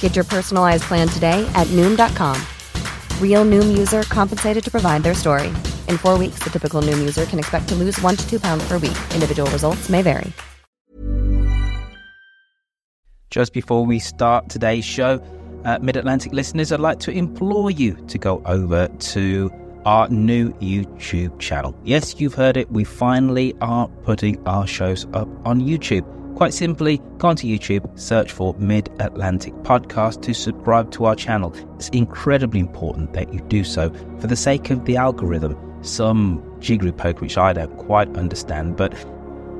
Get your personalized plan today at Noom.com. Real Noom user compensated to provide their story. In four weeks, the typical Noom user can expect to lose one to two pounds per week. Individual results may vary. Just before we start today's show, uh, Mid Atlantic listeners, I'd like to implore you to go over to our new YouTube channel. Yes, you've heard it. We finally are putting our shows up on YouTube. Quite simply, go onto YouTube, search for Mid Atlantic Podcast to subscribe to our channel. It's incredibly important that you do so for the sake of the algorithm. Some jiggery poke which I don't quite understand, but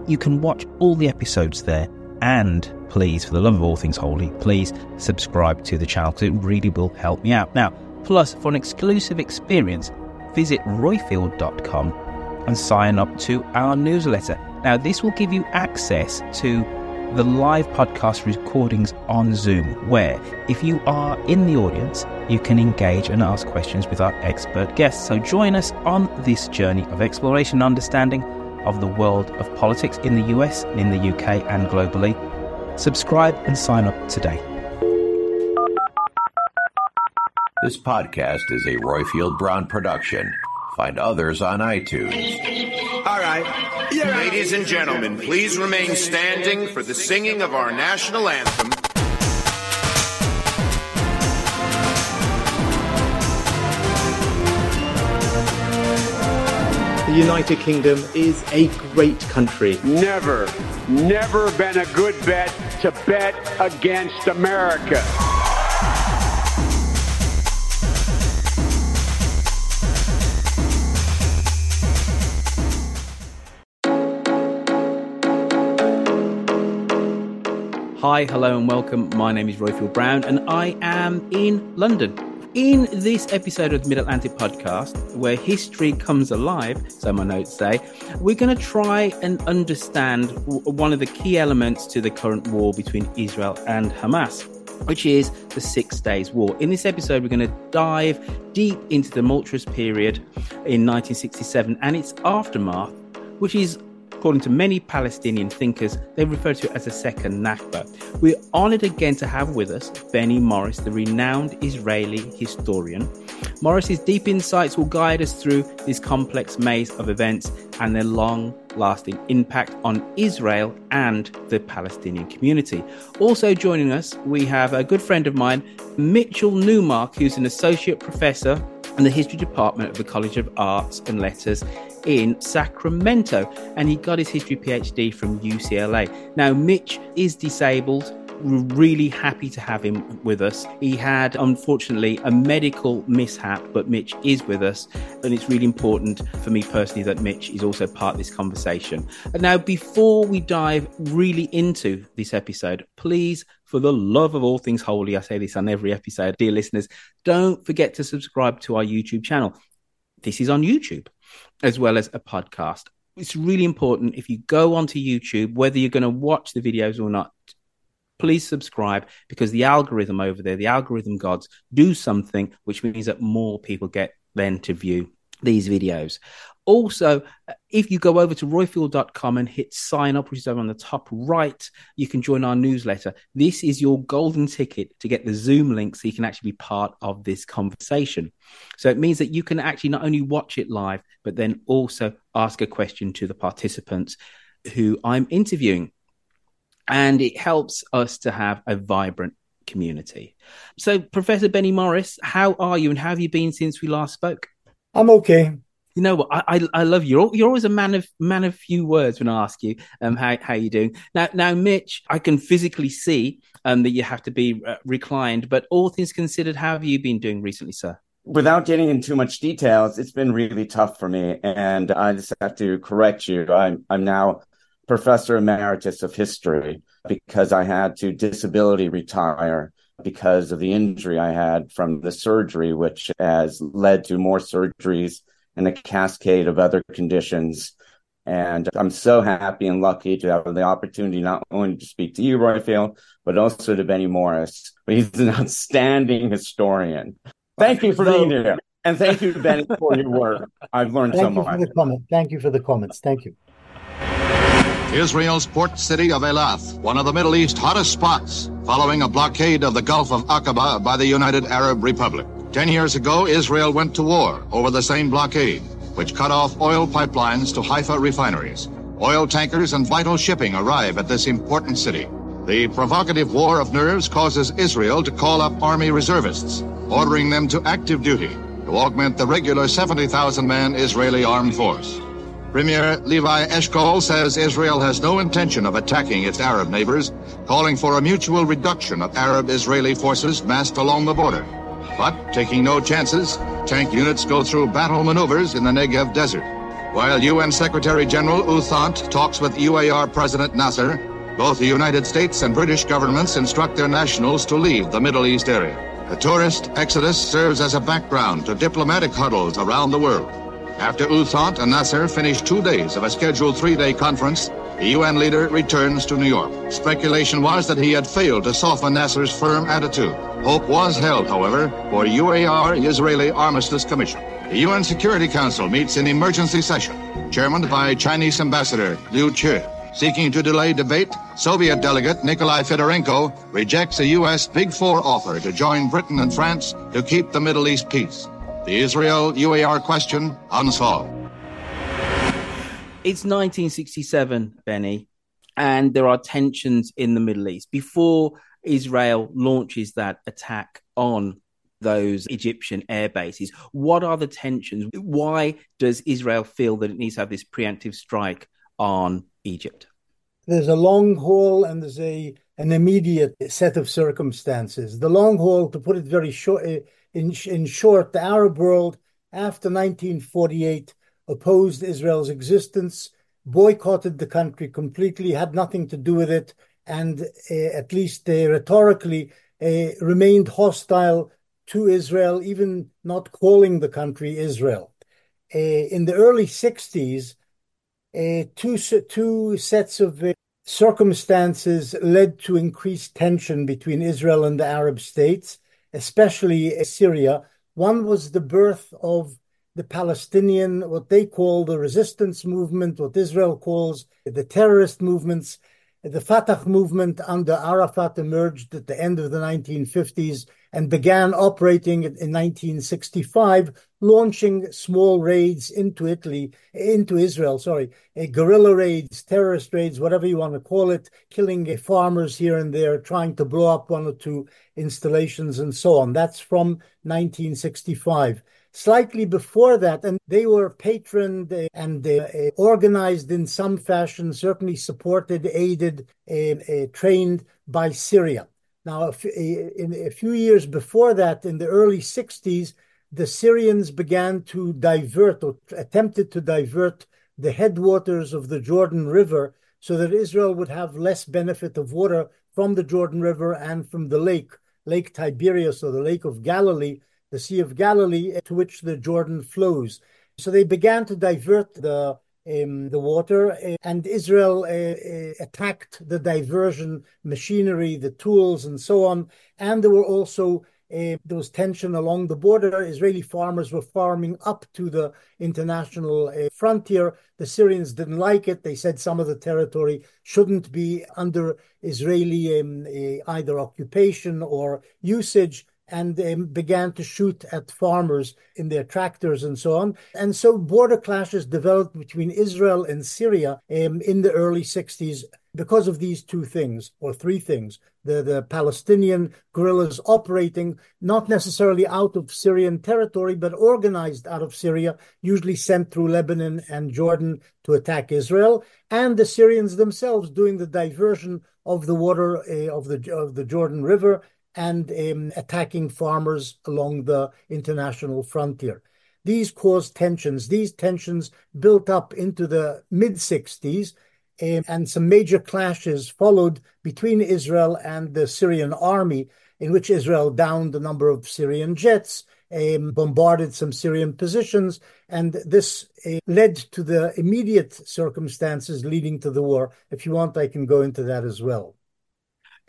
you can watch all the episodes there. And please, for the love of all things holy, please subscribe to the channel because it really will help me out. Now, plus, for an exclusive experience, visit roifield.com and sign up to our newsletter. Now, this will give you access to the live podcast recordings on Zoom, where if you are in the audience, you can engage and ask questions with our expert guests. So join us on this journey of exploration and understanding of the world of politics in the US, in the UK, and globally. Subscribe and sign up today. This podcast is a Roifield Brown production. Find others on iTunes. All right. Ladies and gentlemen, please remain standing for the singing of our national anthem. The United Kingdom is a great country. Never, never been a good bet to bet against America. Hi, hello, and welcome. My name is Roifield Brown, and I am in London. In this episode of the Mid Atlantic podcast, where history comes alive, so my notes say, we're going to try and understand one of the key elements to the current war between Israel and Hamas which is the Six Days War. In this episode, we're going to dive deep into the tumultuous period in 1967 and its aftermath, which is According to many Palestinian thinkers, they refer to it as a second Nakba. We're honored again to have with us Benny Morris, the renowned Israeli historian. Morris's deep insights will guide us through this complex maze of events and their long lasting impact on Israel and the Palestinian community. Also joining us, we have a good friend of mine, Mitchell Newmark, who's an associate professor in the history department of the College of Arts and Letters in Sacramento, and he got his history PhD from UCLA. Now, Mitch is disabled. We're really happy to have him with us. He had, unfortunately, a medical mishap, but Mitch is with us. And it's really important for me personally that Mitch is also part of this conversation. And now, before we dive really into this episode, please, for the love of all things holy, I say this on every episode, dear listeners, don't forget to subscribe to our YouTube channel. This is on YouTube as well as a podcast. It's really important if you go onto YouTube, whether you're going to watch the videos or not, please subscribe because the algorithm over there, the algorithm gods, do something which means that more people get then to view these videos. Also, uh, if you go over to roifield.com and hit sign up, which is over on the top right, you can join our newsletter. This is your golden ticket to get the Zoom link so you can actually be part of this conversation. So it means that you can actually not only watch it live, but then also ask a question to the participants who I'm interviewing. And it helps us to have a vibrant community. So, Professor Benny Morris, how are you and how have you been since we last spoke? I'm okay You know what? I, I, I love you. You're, always a man of man of few words when I ask you um how how you doing. Now now Mitch, I can physically see um that you have to be uh, reclined, but all things considered, how have you been doing recently, sir? Without getting into much details, it's been really tough for me, and I just have to correct you. I'm I'm now professor emeritus of history because I had to disability retire because of the injury I had from the surgery, which has led to more surgeries and a cascade of other conditions. And I'm so happy and lucky to have the opportunity not only to speak to you, Roifield, but also to Benny Morris. He's an outstanding historian. Thank you for being here. And thank you, Benny, for your work. I've learned thank so much. For the comment. Thank you for the comments. Thank you. Israel's port city of Elath, one of the Middle East hottest spots, following a blockade of the Gulf of Aqaba by the United Arab Republic. Ten years ago, Israel went to war over the same blockade, which cut off oil pipelines to Haifa refineries. Oil tankers and vital shipping arrive at this important city. The provocative war of nerves causes Israel to call up army reservists, ordering them to active duty to augment the regular 70,000 man Israeli armed force. Premier Levi Eshkol says Israel has no intention of attacking its Arab neighbors, calling for a mutual reduction of Arab Israeli forces massed along the border. But, taking no chances, tank units go through battle maneuvers in the Negev desert. While UN Secretary General U Thant talks with UAR President Nasser, both the United States and British governments instruct their nationals to leave the Middle East area. The tourist exodus serves as a background to diplomatic huddles around the world. After U Thant and Nasser finish two days of a scheduled three-day conference, the UN leader returns to New York. Speculation was that he had failed to soften Nasser's firm attitude. Hope was held, however, for UAR Israeli Armistice Commission. The UN Security Council meets in emergency session, chairmaned by Chinese Ambassador Liu Chieh. Seeking to delay debate, Soviet delegate Nikolai Fedorenko rejects a U.S. Big Four offer to join Britain and France to keep the Middle East peace. The Israel UAR question unsolved. It's 1967, Benny, and there are tensions in the Middle East. Before Israel launches that attack on those Egyptian air bases, what are the tensions? Why does Israel feel that it needs to have this preemptive strike on Egypt? There's a long haul and there's a an immediate set of circumstances. The long haul, to put it very short, in, in short, the Arab world after 1948 opposed Israel's existence, boycotted the country completely, had nothing to do with it, and uh, at least uh, rhetorically uh, remained hostile to Israel, even not calling the country Israel. In the early 60s, uh, two, two sets of circumstances led to increased tension between Israel and the Arab states especially Syria. One was the birth of the Palestinian, what they call the resistance movement, what Israel calls the terrorist movements. The Fatah movement under Arafat emerged at the end of the 1950s and began operating in 1965, launching small raids into Italy, into Israel, sorry, guerrilla raids, terrorist raids, whatever you want to call it, killing farmers here and there, trying to blow up one or two installations and so on. That's from 1965 slightly before that, and they were patroned and uh, organized in some fashion, certainly supported, aided, uh, trained by Syria. Now, eh, in a few years before that, in the early 60s, the Syrians began to divert or attempted to divert the headwaters of the Jordan River so that Israel would have less benefit of water from the Jordan River and from the lake, Lake Tiberias or the Lake of Galilee, the Sea of Galilee, to which the Jordan flows. So they began to divert the um, the water, uh, and Israel uh, uh, attacked the diversion machinery, the tools, and so on. And there were also uh, there was tension along the border. Israeli farmers were farming up to the international uh, frontier. The Syrians didn't like it. They said some of the territory shouldn't be under Israeli um, uh, either occupation or usage. And um, began to shoot at farmers in their tractors and so on. And so border clashes developed between Israel and Syria um, in the early 60s because of these two things or three things the, the Palestinian guerrillas operating not necessarily out of Syrian territory, but organized out of Syria, usually sent through Lebanon and Jordan to attack Israel, and the Syrians themselves doing the diversion of the water uh, of the of the Jordan River and um, attacking farmers along the international frontier. These caused tensions. These tensions built up into the mid 60s um, and some major clashes followed between Israel and the Syrian army, in which Israel downed a number of Syrian jets, um, bombarded some Syrian positions, and this uh, led to the immediate circumstances leading to the war. If you want, I can go into that as well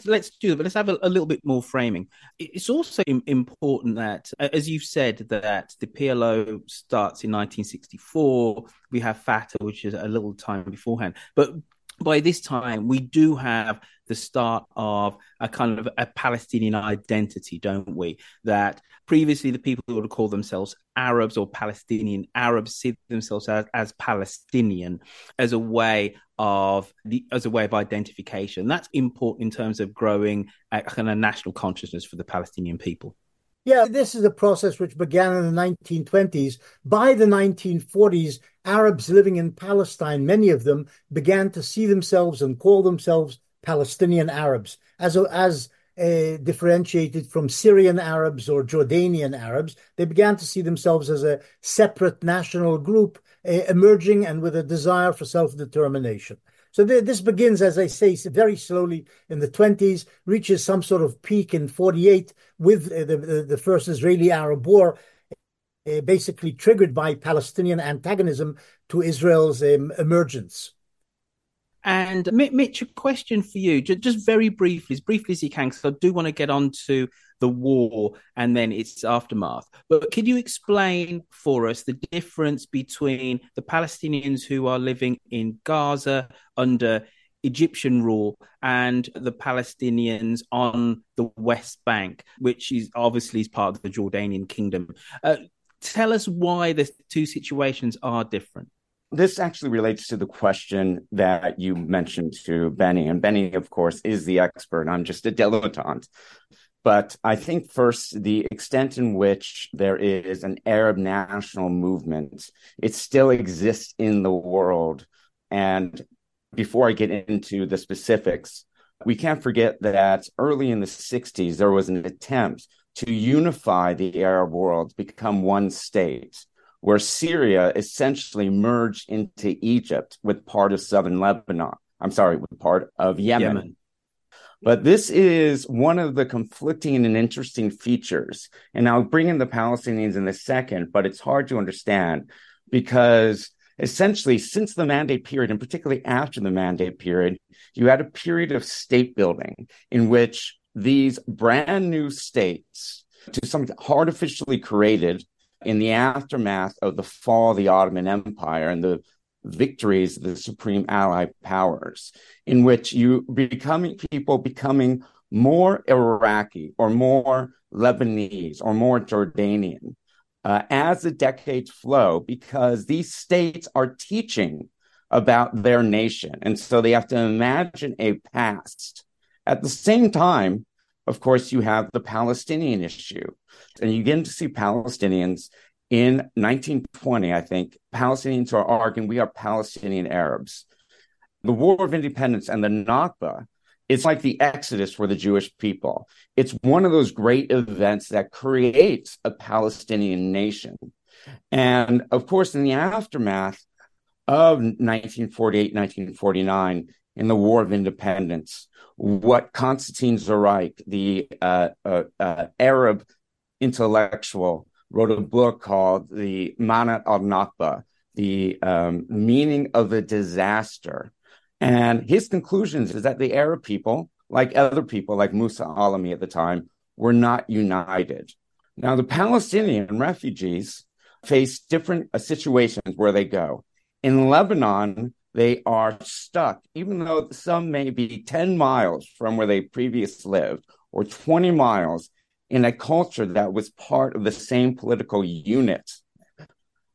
let's do but let's have a, a, little bit more framing. It's also important that, as you've said, that the PLO starts in 1964. We have Fatah, which is a little time beforehand, but by this time we do have the start of a kind of a Palestinian identity, don't we? That previously the people who would call themselves Arabs or Palestinian Arabs see themselves as, as Palestinian as a way of the as a way of identification. That's important in terms of growing a kind of national consciousness for the Palestinian people. Yeah, this is a process which began in the 1920s. By the 1940s, Arabs living in Palestine, many of them, began to see themselves and call themselves Palestinian Arabs, as, as uh, differentiated from Syrian Arabs or Jordanian Arabs. They began to see themselves as a separate national group uh, emerging and with a desire for self determination. So th- this begins, as I say, very slowly in the 20s, reaches some sort of peak in 48 with uh, the, the, the, first Israeli Arab War, uh, basically triggered by Palestinian antagonism to Israel's um, emergence. And Mitch, a question for you, just, very briefly, as briefly as you can, because I do want to get on to the war and then its aftermath. But could you explain for us the difference between the Palestinians who are living in Gaza under Egyptian rule and the Palestinians on the West Bank, which is obviously is part of the Jordanian kingdom? Uh, tell us why the two situations are different this actually relates to the question that you mentioned to Benny. And Benny, of course, is the expert. I'm just a dilettante. But I think first, the extent in which there is an Arab national movement, it still exists in the world. And before I get into the specifics, we can't forget that early in the 60s, there was an attempt to unify the Arab world, become one state where Syria essentially merged into Egypt with part of southern Lebanon. I'm sorry, with part of Yemen. Yemen. But this is one of the conflicting and interesting features. And I'll bring in the Palestinians in a second, but it's hard to understand because essentially, since the mandate period, and particularly after the mandate period, you had a period of state building in which these brand new states, to some artificially created, in the aftermath of the fall of the Ottoman Empire and the victories of the supreme Allied powers, in which you becoming people becoming more Iraqi or more Lebanese or more Jordanian uh, as the decades flow, because these states are teaching about their nation. And so they have to imagine a past. At the same time, of course, you have the Palestinian issue. And you begin to see Palestinians in 1920, I think, Palestinians are arguing we are Palestinian Arabs. The War of Independence and the Nakba, it's like the Exodus for the Jewish people. It's one of those great events that creates a Palestinian nation. And of course, in the aftermath of 1948, 1949, in the War of Independence, what Constantine Zoreik, the uh, uh, uh, Arab intellectual, wrote a book called The Manat al Nakba, the um, meaning of the disaster. And his conclusions is that the Arab people, like other people, like Musa Alami at the time, were not united. Now, the Palestinian refugees face different uh, situations where they go. In Lebanon, they are stuck, even though some may be 10 miles from where they previously lived or 20 miles in a culture that was part of the same political unit.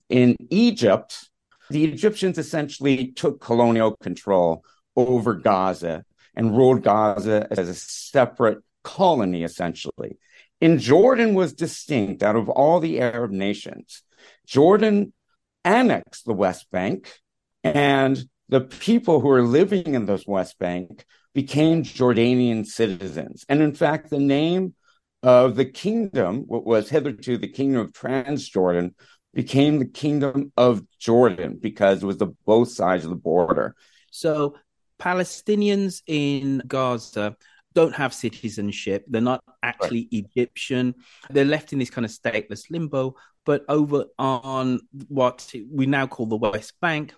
In Egypt, the Egyptians essentially took colonial control over Gaza and ruled Gaza as a separate colony, essentially. In Jordan was distinct out of all the Arab nations. Jordan annexed the West Bank, and the people who were living in those West Bank became Jordanian citizens. And in fact, the name of the kingdom, what was hitherto the kingdom of Transjordan, became the kingdom of Jordan because it was the both sides of the border. So Palestinians in Gaza don't have citizenship. They're not actually right. Egyptian. They're left in this kind of stateless limbo. But over on what we now call the West Bank,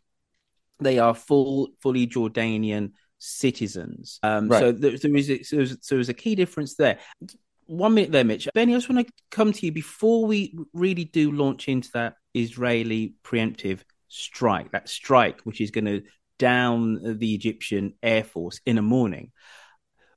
they are full, fully Jordanian citizens. Um, right. So there, there is a, so there's a key difference there. One minute there, Mitch. Benny, I just want to come to you before we really do launch into that Israeli preemptive strike, that strike which is going to down the Egyptian Air Force in a morning.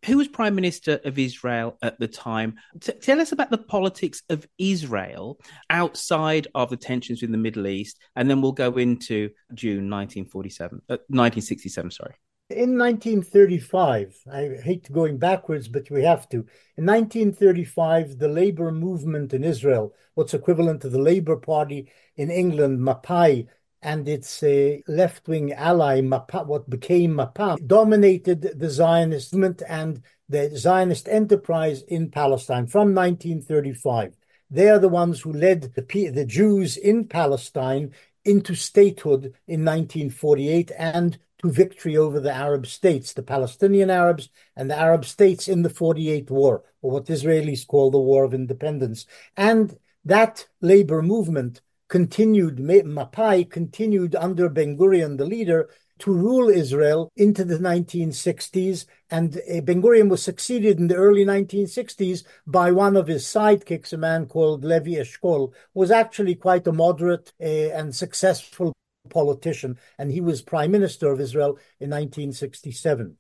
Who was Prime Minister of Israel at the time? T- tell us about the politics of Israel outside of the tensions in the Middle East, and then we'll go into June 1947, uh, 1967. Sorry. In 1935, I hate going backwards, but we have to. In 1935, the labor movement in Israel, what's equivalent to the Labour Party in England, Mapai, and its uh, left wing ally, Mapa, what became Mapam, dominated the Zionist movement and the Zionist enterprise in Palestine from 1935. They are the ones who led the, the Jews in Palestine into statehood in 1948 and to victory over the Arab states, the Palestinian Arabs and the Arab states in the 48 war, or what Israelis call the War of Independence. And that labor movement continued, Mapai continued under Ben Gurion, the leader, to rule Israel into the 1960s. And uh, Ben Gurion was succeeded in the early 1960s by one of his sidekicks, a man called Levi Eshkol, was actually quite a moderate uh, and successful politician. And he was prime minister of Israel in 1967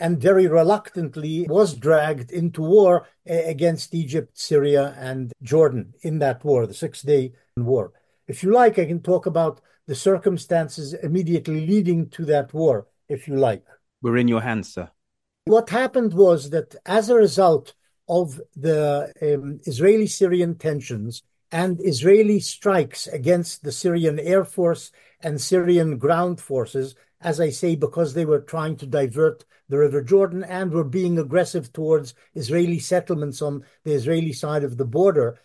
and very reluctantly was dragged into war uh, against Egypt, Syria, and Jordan in that war, the Six Day War. If you like, I can talk about the circumstances immediately leading to that war, if you like. We're in your hands, sir. What happened was that as a result of the um, Israeli Syrian tensions and Israeli strikes against the Syrian Air Force and Syrian ground forces, as I say, because they were trying to divert the River Jordan and were being aggressive towards Israeli settlements on the Israeli side of the border,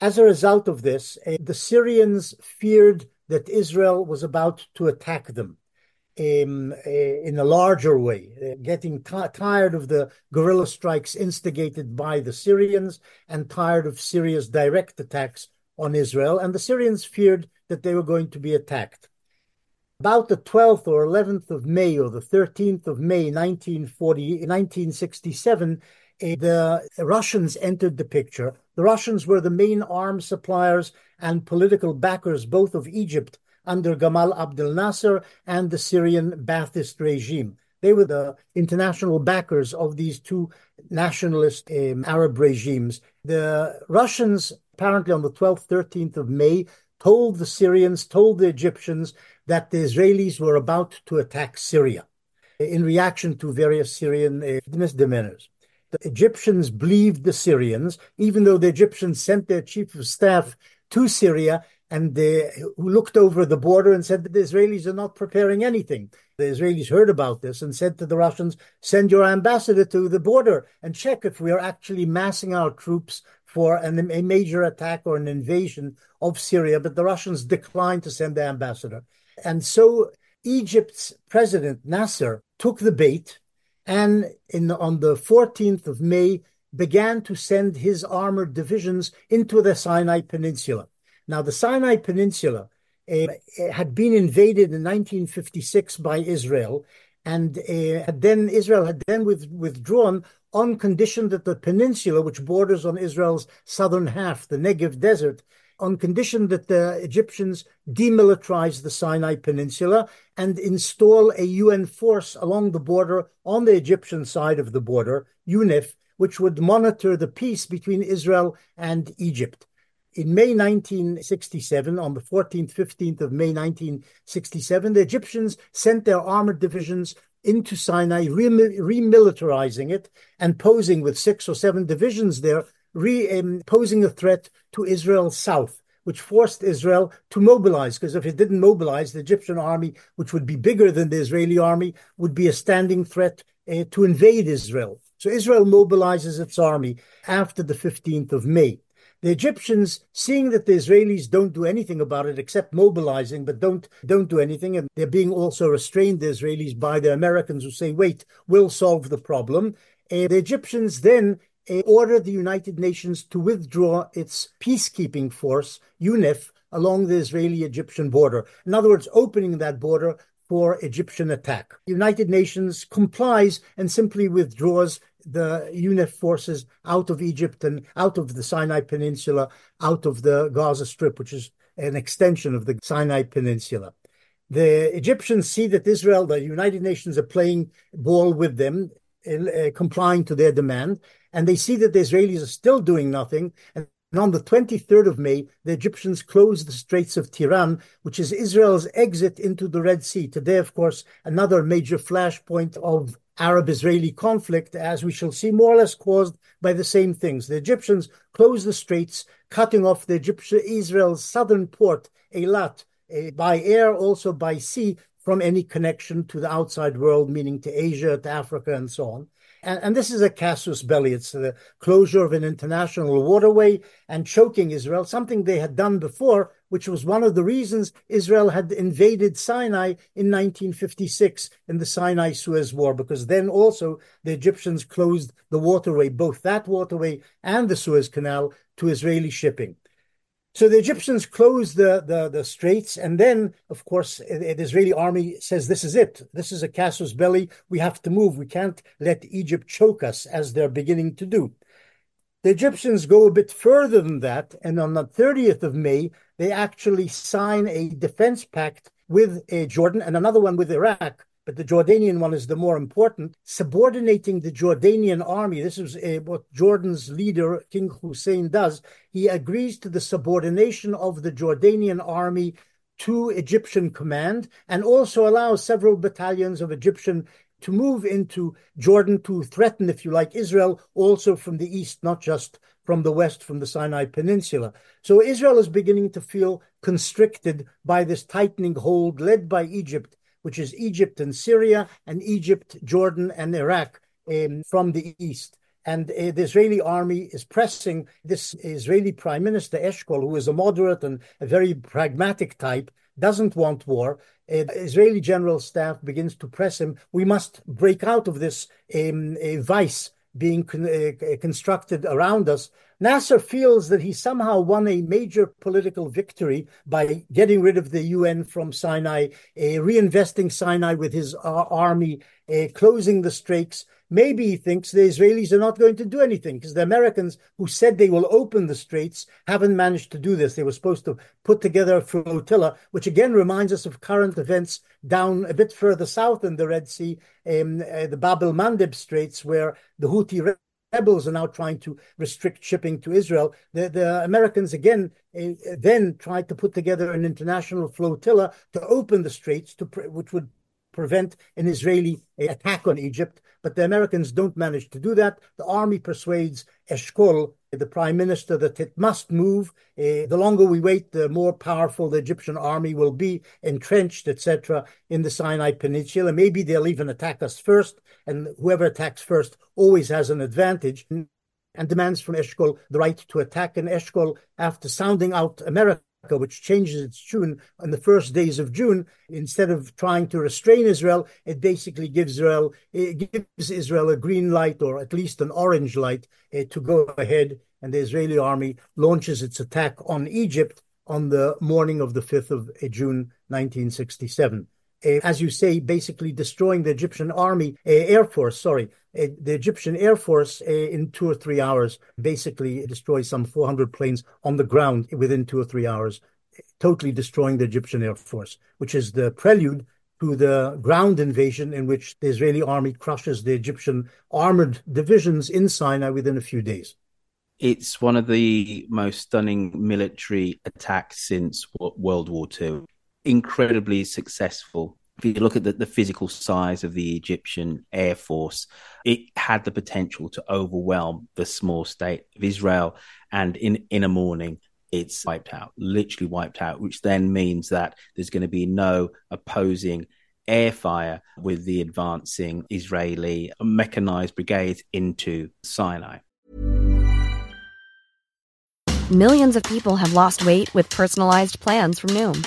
as a result of this, uh, the Syrians feared that Israel was about to attack them uh, in a larger way, uh, getting t- tired of the guerrilla strikes instigated by the Syrians and tired of Syria's direct attacks on Israel. And the Syrians feared that they were going to be attacked. About the 12th or 11th of May or the 13th of May 1940, 1967, the Russians entered the picture. The Russians were the main arms suppliers and political backers both of Egypt under Gamal Abdel Nasser and the Syrian Ba'athist regime. They were the international backers of these two nationalist um, Arab regimes. The Russians, apparently on the 12th, 13th of May, told the Syrians, told the Egyptians that the Israelis were about to attack Syria in reaction to various Syrian uh, misdemeanors the Egyptians believed the Syrians, even though the Egyptians sent their chief of staff to Syria and they looked over the border and said that the Israelis are not preparing anything. The Israelis heard about this and said to the Russians, send your ambassador to the border and check if we are actually massing our troops for an, a major attack or an invasion of Syria. But the Russians declined to send the ambassador. And so Egypt's president, Nasser, took the bait and in, on the 14th of May began to send his armored divisions into the Sinai Peninsula. Now, the Sinai Peninsula uh, had been invaded in 1956 by Israel, and uh, then Israel had then with, withdrawn on condition that the peninsula, which borders on Israel's southern half, the Negev Desert, on condition that the Egyptians demilitarize the Sinai Peninsula and install a UN force along the border on the Egyptian side of the border, UNEF, which would monitor the peace between Israel and Egypt. In May 1967, on the 14th, 15th of May 1967, the Egyptians sent their armored divisions into Sinai, remilitarizing it and posing with six or seven divisions there, re, um, a threat to Israel's south, which forced Israel to mobilize. Because if it didn't mobilize, the Egyptian army, which would be bigger than the Israeli army, would be a standing threat uh, to invade Israel. So Israel mobilizes its army after the 15th of May. The Egyptians, seeing that the Israelis don't do anything about it except mobilizing, but don't don't do anything, and they're being also restrained, the Israelis, by the Americans who say, "Wait, we'll solve the problem." Uh, the Egyptians then order the United Nations to withdraw its peacekeeping force, UNEF, along the Israeli-Egyptian border. In other words, opening that border for Egyptian attack. The United Nations complies and simply withdraws the UNEF forces out of Egypt and out of the Sinai Peninsula, out of the Gaza Strip, which is an extension of the Sinai Peninsula. The Egyptians see that Israel, the United Nations, are playing ball with them, uh, complying to their demand, and they see that the Israelis are still doing nothing. And on the 23rd of May, the Egyptians closed the Straits of Tiran, which is Israel's exit into the Red Sea. Today, of course, another major flashpoint of Arab Israeli conflict, as we shall see, more or less caused by the same things. The Egyptians closed the straits, cutting off the Egyptian Israel's southern port, Eilat, uh, by air, also by sea, from any connection to the outside world, meaning to Asia, to Africa, and so on. And, and, this is a casus belli. It's the closure of an international waterway and choking Israel, something they had done before, which was one of the reasons Israel had invaded Sinai in 1956 in the Sinai Suez War, because then also the Egyptians closed the waterway, both that waterway and the Suez Canal, to Israeli shipping. So the Egyptians close the, the, the straits, and then, of course, the Israeli army says, "This is it. This is a casus belli. We have to move. We can't let Egypt choke us, as they're beginning to do." The Egyptians go a bit further than that, and on the 30th of May, they actually sign a defense pact with uh, Jordan and another one with Iraq, but the Jordanian one is the more important, subordinating the Jordanian army. This is uh, what Jordan's leader, King Hussein, does. He agrees to the subordination of the Jordanian army to Egyptian command and also allows several battalions of Egyptian to move into Jordan to threaten, if you like, Israel also from the east, not just from the west, from the Sinai Peninsula. So Israel is beginning to feel constricted by this tightening hold led by Egypt, which is Egypt and Syria, and Egypt, Jordan, and Iraq um, from the east. And uh, the Israeli army is pressing this Israeli Prime Minister Eshkol, who is a moderate and a very pragmatic type, doesn't want war. Uh, Israeli general staff begins to press him. We must break out of this um, vice being con- uh, constructed around us. Nasser feels that he somehow won a major political victory by getting rid of the UN from Sinai, uh, reinvesting Sinai with his uh, army, closing the straits. Maybe he thinks the Israelis are not going to do anything because the Americans, who said they will open the straits, haven't managed to do this. They were supposed to put together a flotilla, which again reminds us of current events down a bit further south in the Red Sea, um, uh, the Bab el Mandeb Straits, where the Houthi rebels are now trying to restrict shipping to Israel. The, the Americans again uh, then tried to put together an international flotilla to open the straits, to which would prevent an Israeli attack on Egypt. But the Americans don't manage to do that. The army persuades Eshkol, the prime minister, that it must move. Uh, the longer we wait, the more powerful the Egyptian army will be, entrenched, etc., in the Sinai Peninsula. Maybe they'll even attack us first, and whoever attacks first always has an advantage. And demands from Eshkol the right to attack. And Eshkol, after sounding out America, which changes its tune on the first days of June, instead of trying to restrain Israel, it basically gives Israel it gives Israel a green light or at least an orange light uh, to go ahead, and the Israeli army launches its attack on Egypt on the morning of the 5th of uh, June 1967. Uh, as you say, basically destroying the Egyptian army, uh, air force, sorry, uh, the Egyptian Air Force in two or three hours basically destroys some 400 planes on the ground within two or three hours, totally destroying the Egyptian Air Force, which is the prelude to the ground invasion in which the Israeli army crushes the Egyptian armored divisions in Sinai within a few days. It's one of the most stunning military attacks since World War II. Incredibly successful. If you look at the, the physical size of the Egyptian Air Force, it had the potential to overwhelm the small state of Israel. And in, in a morning, it's wiped out, literally wiped out, which then means that there's going to be no opposing air fire with the advancing Israeli mechanized brigades into Sinai. Millions of people have lost weight with personalized plans from Noom,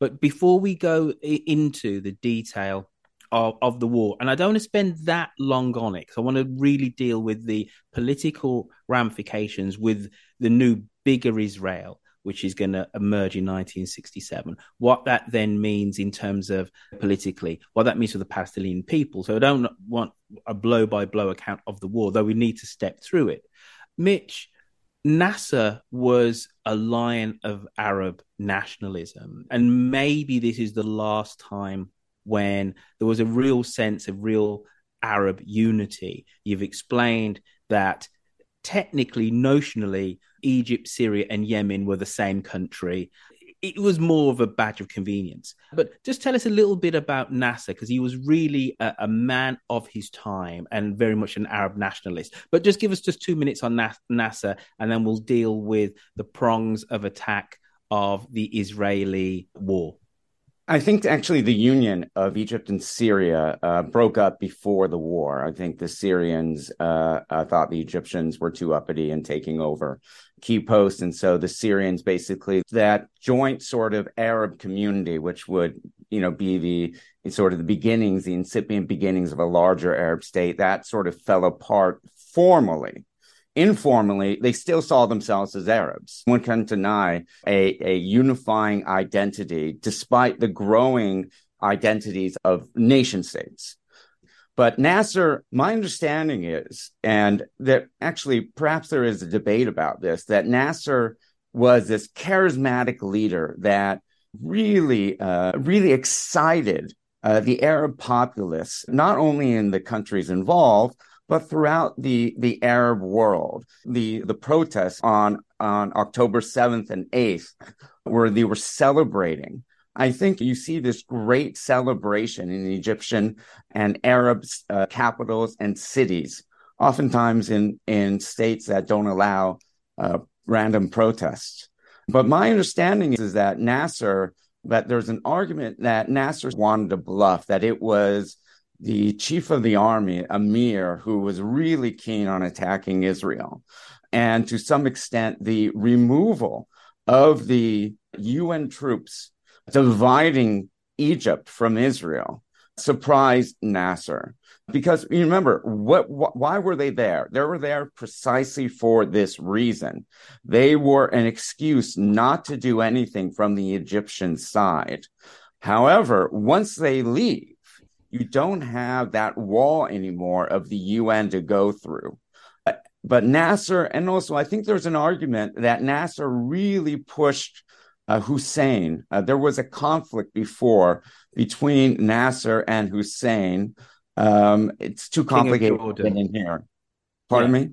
But before we go into the detail of, of the war, and I don't want to spend that long on it, because I want to really deal with the political ramifications with the new bigger Israel which is going to emerge in 1967. What that then means in terms of politically, what that means for the Palestinian people. So I don't want a blow by blow account of the war, though we need to step through it. Mitch, Nasser was a lion of Arab nationalism. And maybe this is the last time when there was a real sense of real Arab unity. You've explained that technically, notionally, Egypt, Syria, and Yemen were the same country. It was more of a badge of convenience. But just tell us a little bit about Nasser, because he was really a, a, man of his time and very much an Arab nationalist. But just give us just two minutes on Nas- Nasser, and then we'll deal with the prongs of attack of the Israeli war. I think actually the union of Egypt and Syria uh, broke up before the war. I think the Syrians uh, uh, thought the Egyptians were too uppity and taking over key posts. And so the Syrians basically, that joint sort of Arab community, which would, you know, be the sort of the beginnings, the incipient beginnings of a larger Arab state, that sort of fell apart formally informally, they still saw themselves as Arabs. One can deny a, a unifying identity despite the growing identities of nation states. But Nasser, my understanding is, and that actually perhaps there is a debate about this, that Nasser was this charismatic leader that really, uh, really excited uh, the Arab populace, not only in the countries involved, but throughout the the Arab world. The the protests on on October 7th and 8th where they were celebrating I think you see this great celebration in Egyptian and Arab uh, capitals and cities, oftentimes in, in states that don't allow uh, random protests. But my understanding is, is that Nasser, that there's an argument that Nasser wanted to bluff, that it was the chief of the army, Amir, who was really keen on attacking Israel. And to some extent, the removal of the UN troops dividing Egypt from Israel surprised Nasser. Because you remember, what, what, why were they there? They were there precisely for this reason. They were an excuse not to do anything from the Egyptian side. However, once they leave, you don't have that wall anymore of the UN to go through. But Nasser, and also I think there's an argument that Nasser really pushed uh, Hussein. Uh, there was a conflict before between Nasser and Hussein. Um, it's too complicated in here. Pardon yeah. me?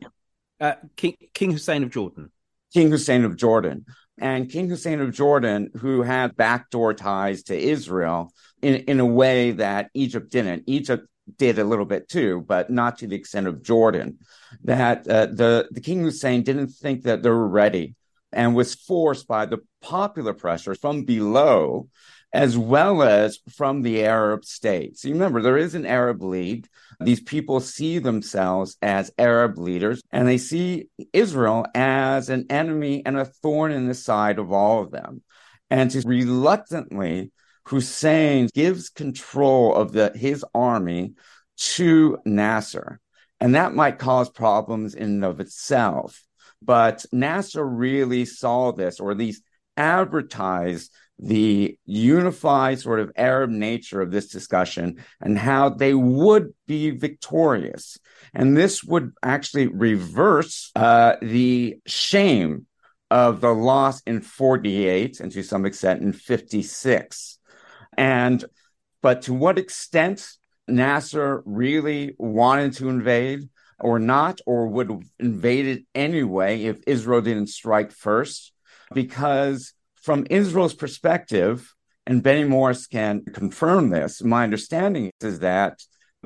Uh, King, King Hussein of Jordan. King Hussein of Jordan. And King Hussein of Jordan, who had backdoor ties to Israel in, in a way that Egypt didn't. Egypt did a little bit too, but not to the extent of Jordan. That uh, the, the King Hussein didn't think that they were ready and was forced by the popular pressure from below as well as from the Arab states. You remember, there is an Arab League. These people see themselves as Arab leaders, and they see Israel as an enemy and a thorn in the side of all of them. And to reluctantly, Hussein gives control of the, his army to Nasser. And that might cause problems in and of itself. But Nasser really saw this, or at least advertised the unified sort of Arab nature of this discussion and how they would be victorious. And this would actually reverse uh, the shame of the loss in 48 and to some extent in 56. And, but to what extent Nasser really wanted to invade or not, or would invade it anyway if Israel didn't strike first, because from Israel's perspective, and Benny Morris can confirm this, my understanding is that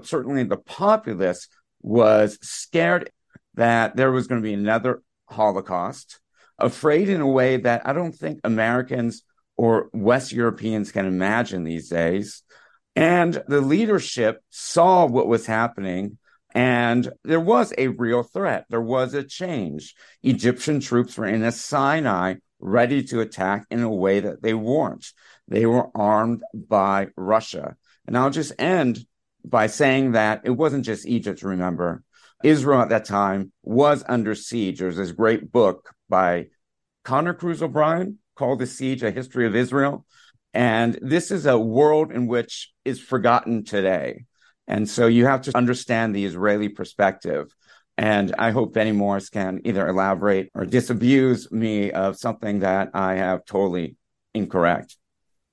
certainly the populace was scared that there was going to be another Holocaust, afraid in a way that I don't think Americans or West Europeans can imagine these days. And the leadership saw what was happening and there was a real threat. There was a change. Egyptian troops were in a Sinai ready to attack in a way that they weren't. They were armed by Russia. And I'll just end by saying that it wasn't just Egypt, remember. Israel at that time was under siege. There's this great book by Conor Cruise O'Brien called The Siege, A History of Israel. And this is a world in which is forgotten today. And so you have to understand the Israeli perspective. And I hope Benny Morris can either elaborate or disabuse me of something that I have totally incorrect.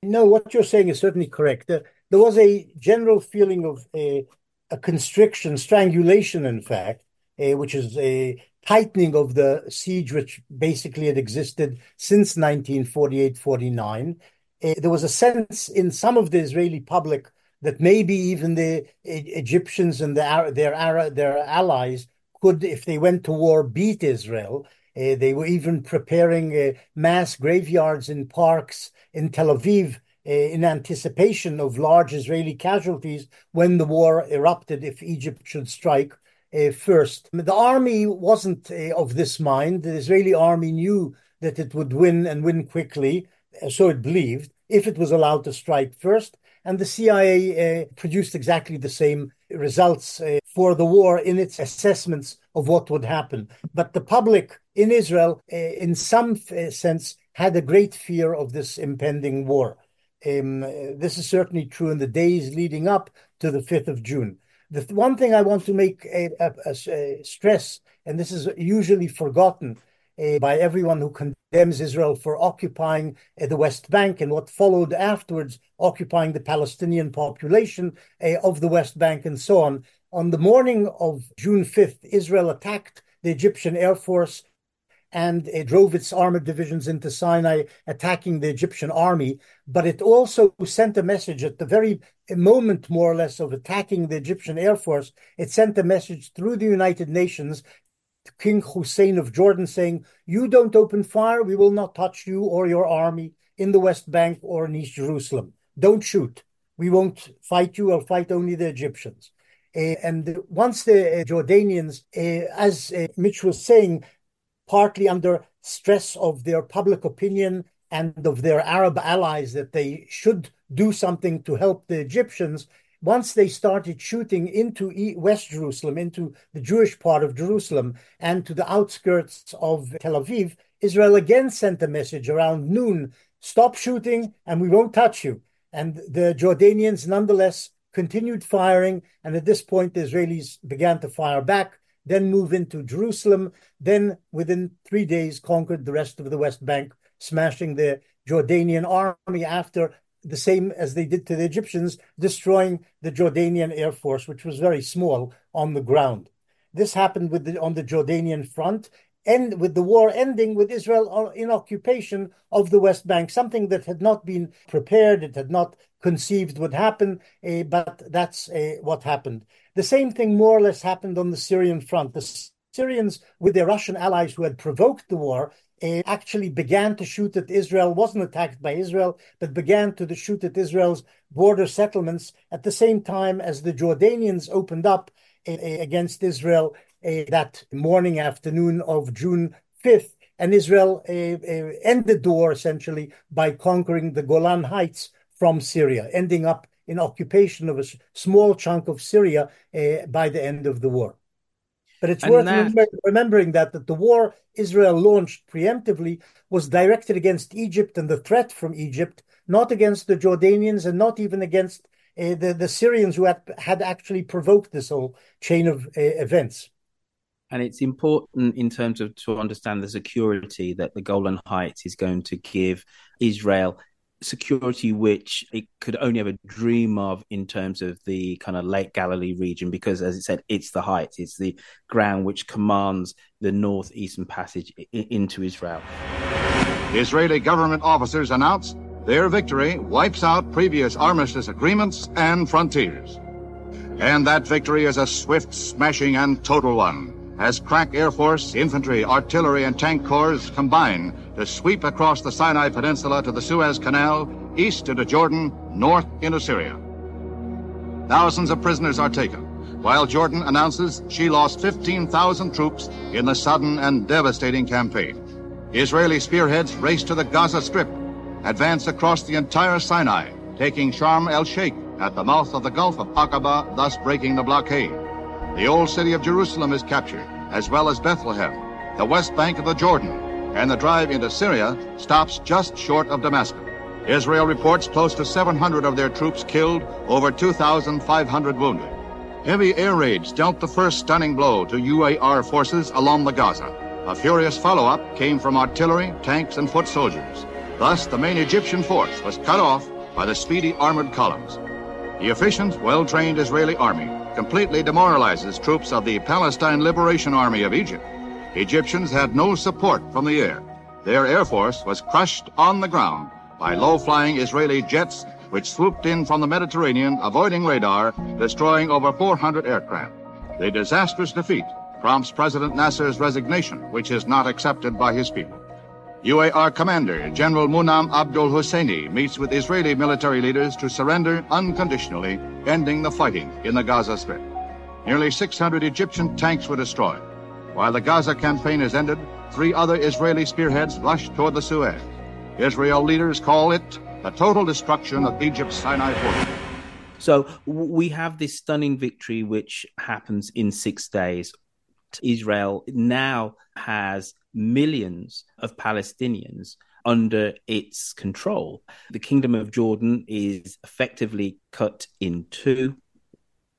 No, what you're saying is certainly correct. There, there was a general feeling of a, a constriction, strangulation, in fact, uh, which is a tightening of the siege, which basically had existed since 1948 49. Uh, there was a sense in some of the Israeli public that maybe even the Egyptians and the, their, their allies could, if they went to war, beat Israel. Uh, they were even preparing uh, mass graveyards in parks in Tel Aviv uh, in anticipation of large Israeli casualties when the war erupted if Egypt should strike uh, first. The army wasn't uh, of this mind. The Israeli army knew that it would win and win quickly, uh, so it believed, if it was allowed to strike first. And the CIA produced exactly the same results uh, for the war in its assessments of what would happen. But the public in Israel, uh, in some uh, sense, had a great fear of this impending war. Um, this is certainly true in the days leading up to the 5th of June. The th- one thing I want to make a, a, a, a stress, and this is usually forgotten, uh, by everyone who condemns Israel for occupying uh, the West Bank and what followed afterwards, occupying the Palestinian population uh, of the West Bank and so on. On the morning of June 5th, Israel attacked the Egyptian Air Force and it drove its armored divisions into Sinai, attacking the Egyptian army. But it also sent a message at the very moment, more or less, of attacking the Egyptian Air Force. It sent a message through the United Nations King Hussein of Jordan saying, You don't open fire, we will not touch you or your army in the West Bank or in East Jerusalem. Don't shoot. We won't fight you, I'll fight only the Egyptians. Uh, and once the uh, Jordanians, uh, as Mitch was saying, partly under stress of their public opinion and of their Arab allies that they should do something to help the Egyptians, once they started shooting into West Jerusalem, into the Jewish part of Jerusalem, and to the outskirts of Tel Aviv, Israel again sent a message around noon stop shooting and we won't touch you. And the Jordanians nonetheless continued firing, and at this point, the Israelis began to fire back, then move into Jerusalem, then within three days conquered the rest of the West Bank, smashing the Jordanian army after the same as they did to the Egyptians, destroying the Jordanian Air Force, which was very small on the ground. This happened with the, on the Jordanian front, and with the war ending with Israel in occupation of the West Bank, something that had not been prepared, it had not conceived would happen, uh, but that's uh, what happened. The same thing more or less happened on the Syrian front. The Syrians, with their Russian allies who had provoked the war, Uh, actually began to shoot at Israel, wasn't attacked by Israel, but began to shoot at Israel's border settlements at the same time as the Jordanians opened up uh, uh, against Israel that morning, afternoon of June 5th. And Israel ended the war essentially by conquering the Golan Heights from Syria, ending up in occupation of a small chunk of Syria uh, by the end of the war. But it's and worth that... remember, remembering that, that the war Israel launched preemptively was directed against Egypt and the threat from Egypt, not against the Jordanians and not even against uh, the, the Syrians who had, had actually provoked this whole chain of uh, events. And it's important in terms of to understand the security that the Golan Heights is going to give Israel security which it could only ever dream of in terms of the kind of Lake Galilee region, because as it said, it's the heights, it's the ground which commands the northeastern passage into Israel. Israeli government officers announced their victory wipes out previous armistice agreements and frontiers. And that victory is a swift, smashing, and total one as crack Air Force, infantry, artillery, and tank corps combine to sweep across the Sinai Peninsula to the Suez Canal, east into Jordan, north into Syria. Thousands of prisoners are taken, while Jordan announces she lost 15,000 troops in the sudden and devastating campaign. Israeli spearheads race to the Gaza Strip, advance across the entire Sinai, taking Sharm el Sheikh at the mouth of the Gulf of Aqaba, thus breaking the blockade. The old city of Jerusalem is captured, as well as Bethlehem, the west bank of the Jordan, and the drive into Syria stops just short of Damascus. Israel reports close to 700 of their troops killed, over 2,500 wounded. Heavy air raids dealt the first stunning blow to UAR forces along the Gaza. A furious follow-up came from artillery, tanks, and foot soldiers. Thus, the main Egyptian force was cut off by the speedy armored columns. The efficient, well-trained Israeli army completely demoralizes troops of the Palestine Liberation Army of Egypt. Egyptians had no support from the air. Their air force was crushed on the ground by low-flying Israeli jets which swooped in from the Mediterranean, avoiding radar, destroying over 400 aircraft. The disastrous defeat prompts President Nasser's resignation, which is not accepted by his people. UAR commander General Munam Abdul Husseini meets with Israeli military leaders to surrender unconditionally, ending the fighting in the Gaza Strip. Nearly 600 Egyptian tanks were destroyed. While the Gaza campaign is ended, three other Israeli spearheads rush toward the Suez. Israel leaders call it the total destruction of Egypt's Sinai fortress. So we have this stunning victory, which happens in six days. Israel now has millions of Palestinians under its control. The Kingdom of Jordan is effectively cut in two.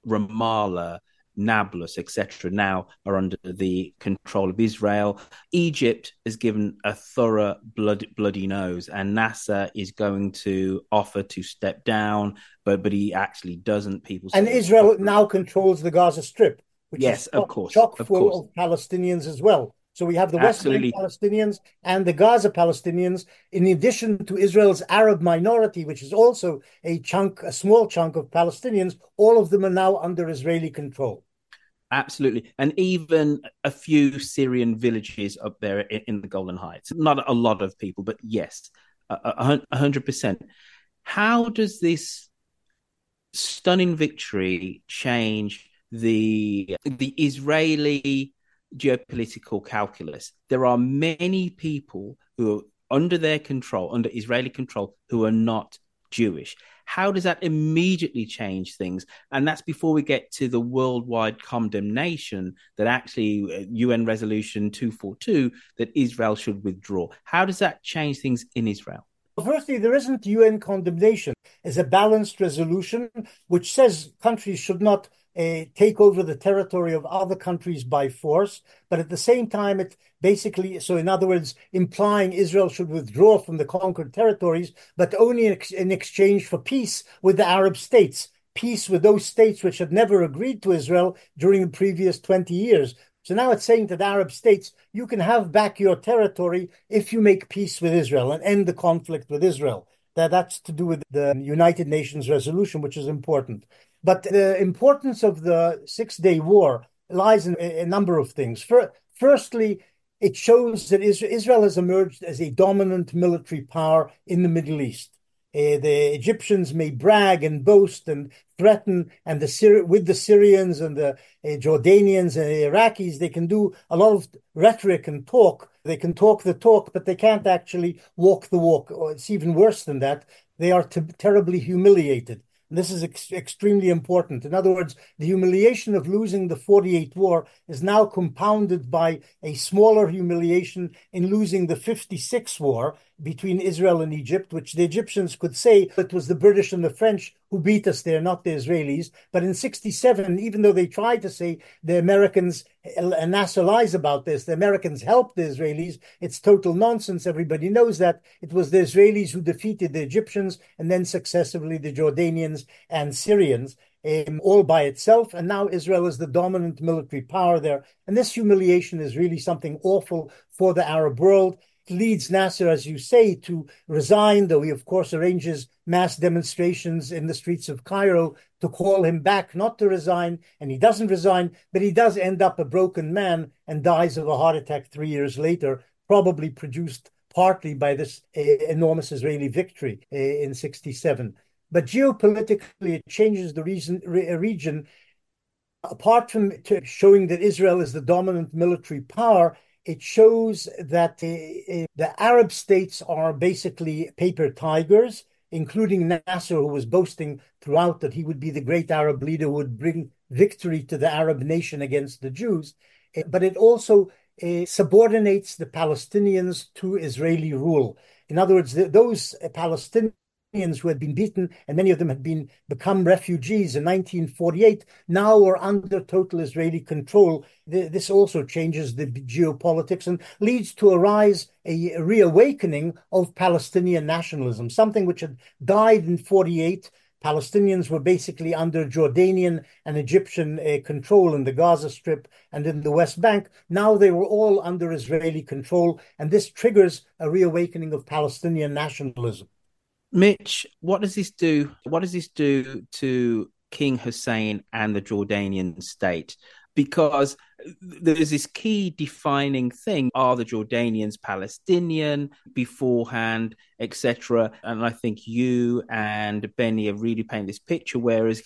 Ramallah, Nablus, etc., now are under the control of Israel. Egypt has given a thorough blood, bloody nose, and Nasser is going to offer to step down, but but he actually doesn't. People and Israel now controls the Gaza Strip, which yes, is of course, chock of full course. of Palestinians as well. So we have the West Bank Palestinians and the Gaza Palestinians, in addition to Israel's Arab minority, which is also a chunk, a small chunk of Palestinians. All of them are now under Israeli control. Absolutely. And even a few Syrian villages up there in the Golan Heights. Not a lot of people, but yes, a hundred percent. How does this stunning victory change the the Israeli geopolitical calculus. There are many people who are under their control, under Israeli control, who are not Jewish. How does that immediately change things? And that's before we get to the worldwide condemnation that actually UN uh, Resolution 242 that Israel should withdraw. How does that change things in Israel? firstly, there isn't UN condemnation. It's a balanced resolution which says countries should not Uh, take over the territory of other countries by force. But at the same time, it basically, so in other words, implying Israel should withdraw from the conquered territories, but only in, ex- in exchange for peace with the Arab states, peace with those states which had never agreed to Israel during the previous 20 years. So now it's saying to the Arab states, you can have back your territory if you make peace with Israel and end the conflict with Israel. That, that's to do with the United Nations resolution, which is important. But the importance of the Six Day War lies in a number of things. Firstly, it shows that Israel has emerged as a dominant military power in the Middle East. Uh, the Egyptians may brag and boast and threaten, and the Syri- with the Syrians and the uh, Jordanians and the Iraqis, they can do a lot of rhetoric and talk. They can talk the talk, but they can't actually walk the walk. Or it's even worse than that. They are t- terribly humiliated. This is ex- extremely important. In other words, the humiliation of losing the 48 war is now compounded by a smaller humiliation in losing the 56 war between Israel and Egypt, which the Egyptians could say it was the British and the French who beat us there, not the Israelis. But in 67, even though they tried to say the Americans, and Nasser lies about this, the Americans helped the Israelis, it's total nonsense. Everybody knows that. It was the Israelis who defeated the Egyptians and then successively the Jordanians and Syrians. Um, all by itself. And now Israel is the dominant military power there. And this humiliation is really something awful for the Arab world leads Nasser, as you say, to resign, though he, of course, arranges mass demonstrations in the streets of Cairo to call him back not to resign. And he doesn't resign, but he does end up a broken man and dies of a heart attack three years later, probably produced partly by this uh, enormous Israeli victory uh, in 67. But geopolitically, it changes the reason, re- region. Apart from showing that Israel is the dominant military power, it shows that uh, the Arab states are basically paper tigers, including Nasser, who was boasting throughout that he would be the great Arab leader who would bring victory to the Arab nation against the Jews. Uh, but it also uh, subordinates the Palestinians to Israeli rule. In other words, the, those Palestinians who had been beaten, and many of them had been become refugees in 1948, now are under total Israeli control. This also changes the geopolitics and leads to a rise, a reawakening of Palestinian nationalism, something which had died in 48. Palestinians were basically under Jordanian and Egyptian uh, control in the Gaza Strip and in the West Bank. Now they were all under Israeli control, and this triggers a reawakening of Palestinian nationalism. Mitch, what does this do? What does this do to King Hussein and the Jordanian state? Because there's this key defining thing: are the Jordanians Palestinian beforehand, etc.? And I think you and Benny have really painted this picture. Whereas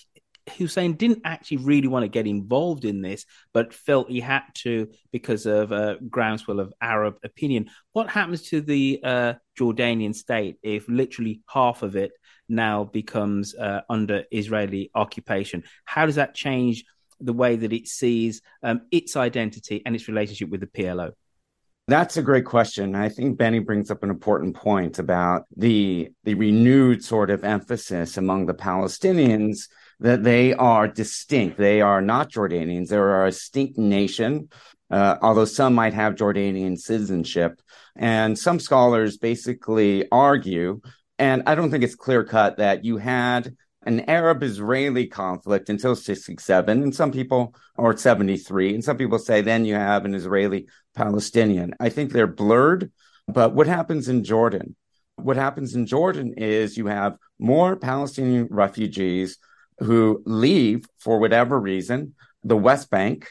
Hussein didn't actually really want to get involved in this, but felt he had to because of a groundswell of Arab opinion. What happens to the uh, Jordanian state if literally half of it now becomes uh, under Israeli occupation? How does that change the way that it sees um, its identity and its relationship with the PLO? That's a great question. I think Benny brings up an important point about the the renewed sort of emphasis among the Palestinians that they are distinct. They are not Jordanians. They are a distinct nation, uh, although some might have Jordanian citizenship. And some scholars basically argue, and I don't think it's clear cut, that you had an Arab Israeli conflict until 67, and some people, or 73, and some people say then you have an Israeli Palestinian. I think they're blurred, but what happens in Jordan? What happens in Jordan is you have more Palestinian refugees who leave for whatever reason the West Bank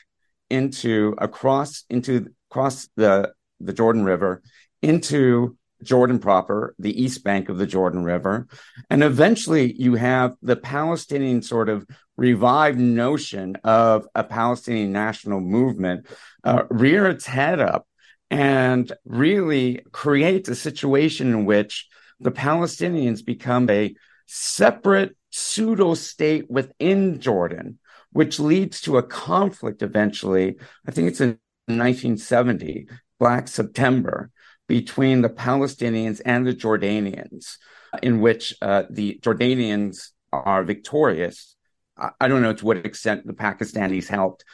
into across into across the the Jordan River into Jordan proper, the east bank of the Jordan River. And eventually you have the Palestinian sort of revived notion of a Palestinian national movement uh, rear its head up and really create a situation in which the Palestinians become a separate pseudo state within Jordan, which leads to a conflict eventually. I think it's in 1970, Black September, between the Palestinians and the Jordanians, in which uh, the Jordanians are victorious. I don't know to what extent the Pakistanis helped.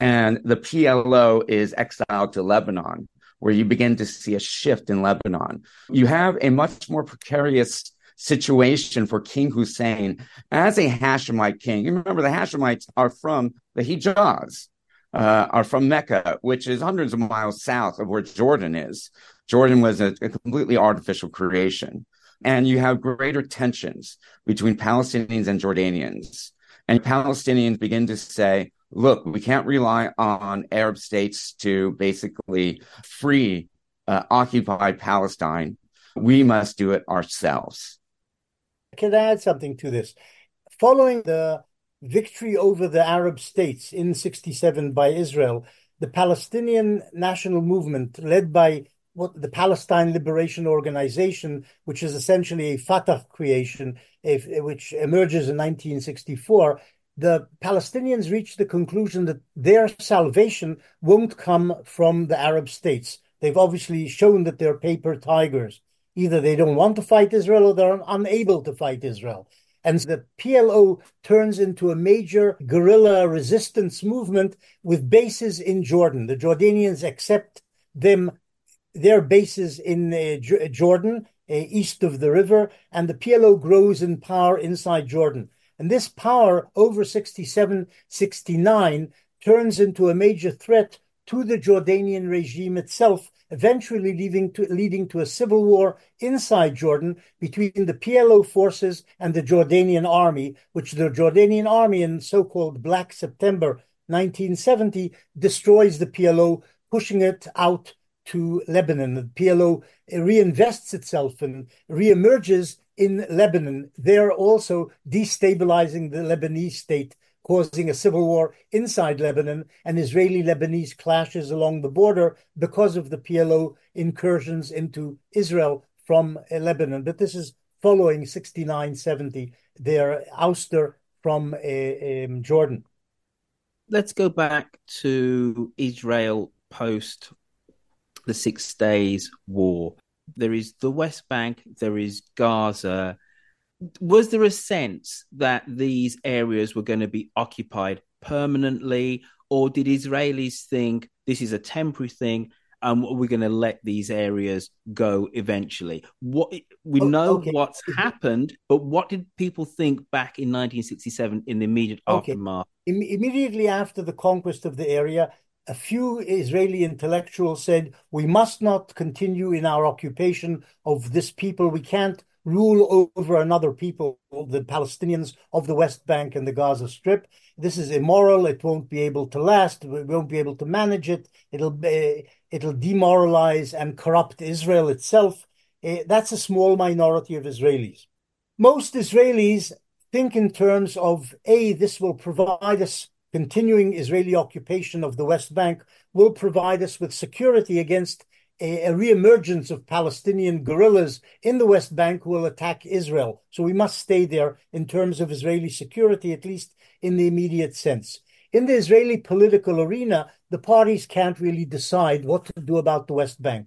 And the PLO is exiled to Lebanon, where you begin to see a shift in Lebanon. You have a much more precarious situation for King Hussein as a Hashemite king. You remember the Hashemites are from the Hijaz, uh, are from Mecca, which is hundreds of miles south of where Jordan is. Jordan was a, a completely artificial creation. And you have greater tensions between Palestinians and Jordanians. And Palestinians begin to say, look, we can't rely on Arab states to basically free uh, occupied Palestine. We must do it ourselves. Can add something to this? Following the victory over the Arab states in 67 by Israel, the Palestinian national movement, led by what the Palestine Liberation Organization, which is essentially a Fatah creation, if, which emerges in 1964, the Palestinians reached the conclusion that their salvation won't come from the Arab states. They've obviously shown that they're paper tigers. Either they don't want to fight Israel or they're unable to fight Israel. And the PLO turns into a major guerrilla resistance movement with bases in Jordan. The Jordanians accept them, their bases in uh, J- Jordan, uh, east of the river, and the PLO grows in power inside Jordan. And this power over 67 69 turns into a major threat to the Jordanian regime itself, eventually leading to, leading to a civil war inside Jordan between the PLO forces and the Jordanian army, which the Jordanian army in so called Black September 1970 destroys the PLO, pushing it out to Lebanon. The PLO reinvests itself and reemerges in Lebanon. They're also destabilizing the Lebanese state, causing a civil war inside Lebanon and Israeli Lebanese clashes along the border because of the PLO incursions into Israel from uh, Lebanon. But this is following 6970, their ouster from uh, um, Jordan. Let's go back to Israel post the Six Days War there is the West Bank, there is Gaza. Was there a sense that these areas were going to be occupied permanently, or did Israelis think this is a temporary thing and we're going to let these areas go eventually? What we oh, know okay. what's happened, but what did people think back in 1967 in the immediate okay. aftermath? Immediately after the conquest of the area, a few Israeli intellectuals said, we must not continue in our occupation of this people. We can't rule over another people, the Palestinians of the West Bank and the Gaza Strip. This is immoral. It won't be able to last. We won't be able to manage it. It'll it'll demoralize and corrupt Israel itself. Uh, that's a small minority of Israelis. Most Israelis think in terms of a this will provide us continuing Israeli occupation of the West Bank will provide us with security against a, a reemergence of Palestinian guerrillas in the West Bank who will attack Israel. So we must stay there in terms of Israeli security, at least in the immediate sense. In the Israeli political arena, the parties can't really decide what to do about the West Bank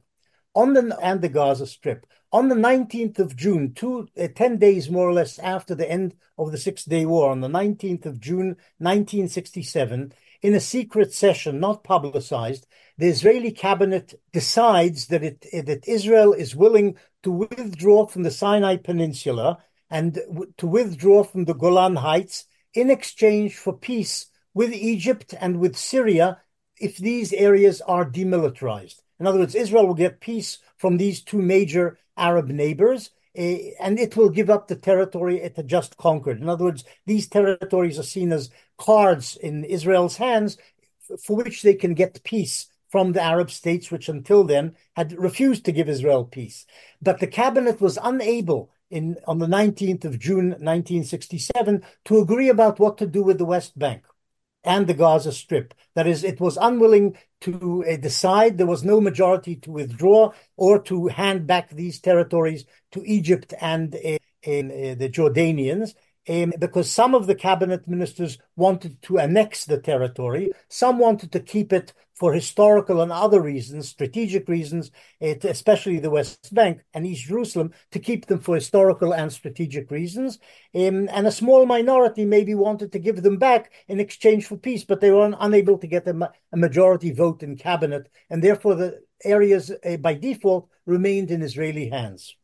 on the and the Gaza Strip. On the 19th of June, two, uh, 10 days more or less after the end of the Six Day War, on the 19th of June 1967, in a secret session not publicized, the Israeli cabinet decides that, it, that Israel is willing to withdraw from the Sinai Peninsula and to withdraw from the Golan Heights in exchange for peace with Egypt and with Syria if these areas are demilitarized. In other words, Israel will get peace from these two major Arab neighbors, uh, and it will give up the territory it had just conquered. In other words, these territories are seen as cards in Israel's hands for which they can get peace from the Arab states, which until then had refused to give Israel peace. But the cabinet was unable in on the 19th of June 1967 to agree about what to do with the West Bank and the Gaza Strip. That is, it was unwilling to uh, decide. There was no majority to withdraw or to hand back these territories to Egypt and uh, uh, the Jordanians. Um, because some of the cabinet ministers wanted to annex the territory, some wanted to keep it for historical and other reasons, strategic reasons, it, especially the West Bank and East Jerusalem, to keep them for historical and strategic reasons. Um, and a small minority maybe wanted to give them back in exchange for peace, but they were un- unable to get a, ma- a, majority vote in cabinet, and therefore the areas uh, by default remained in Israeli hands.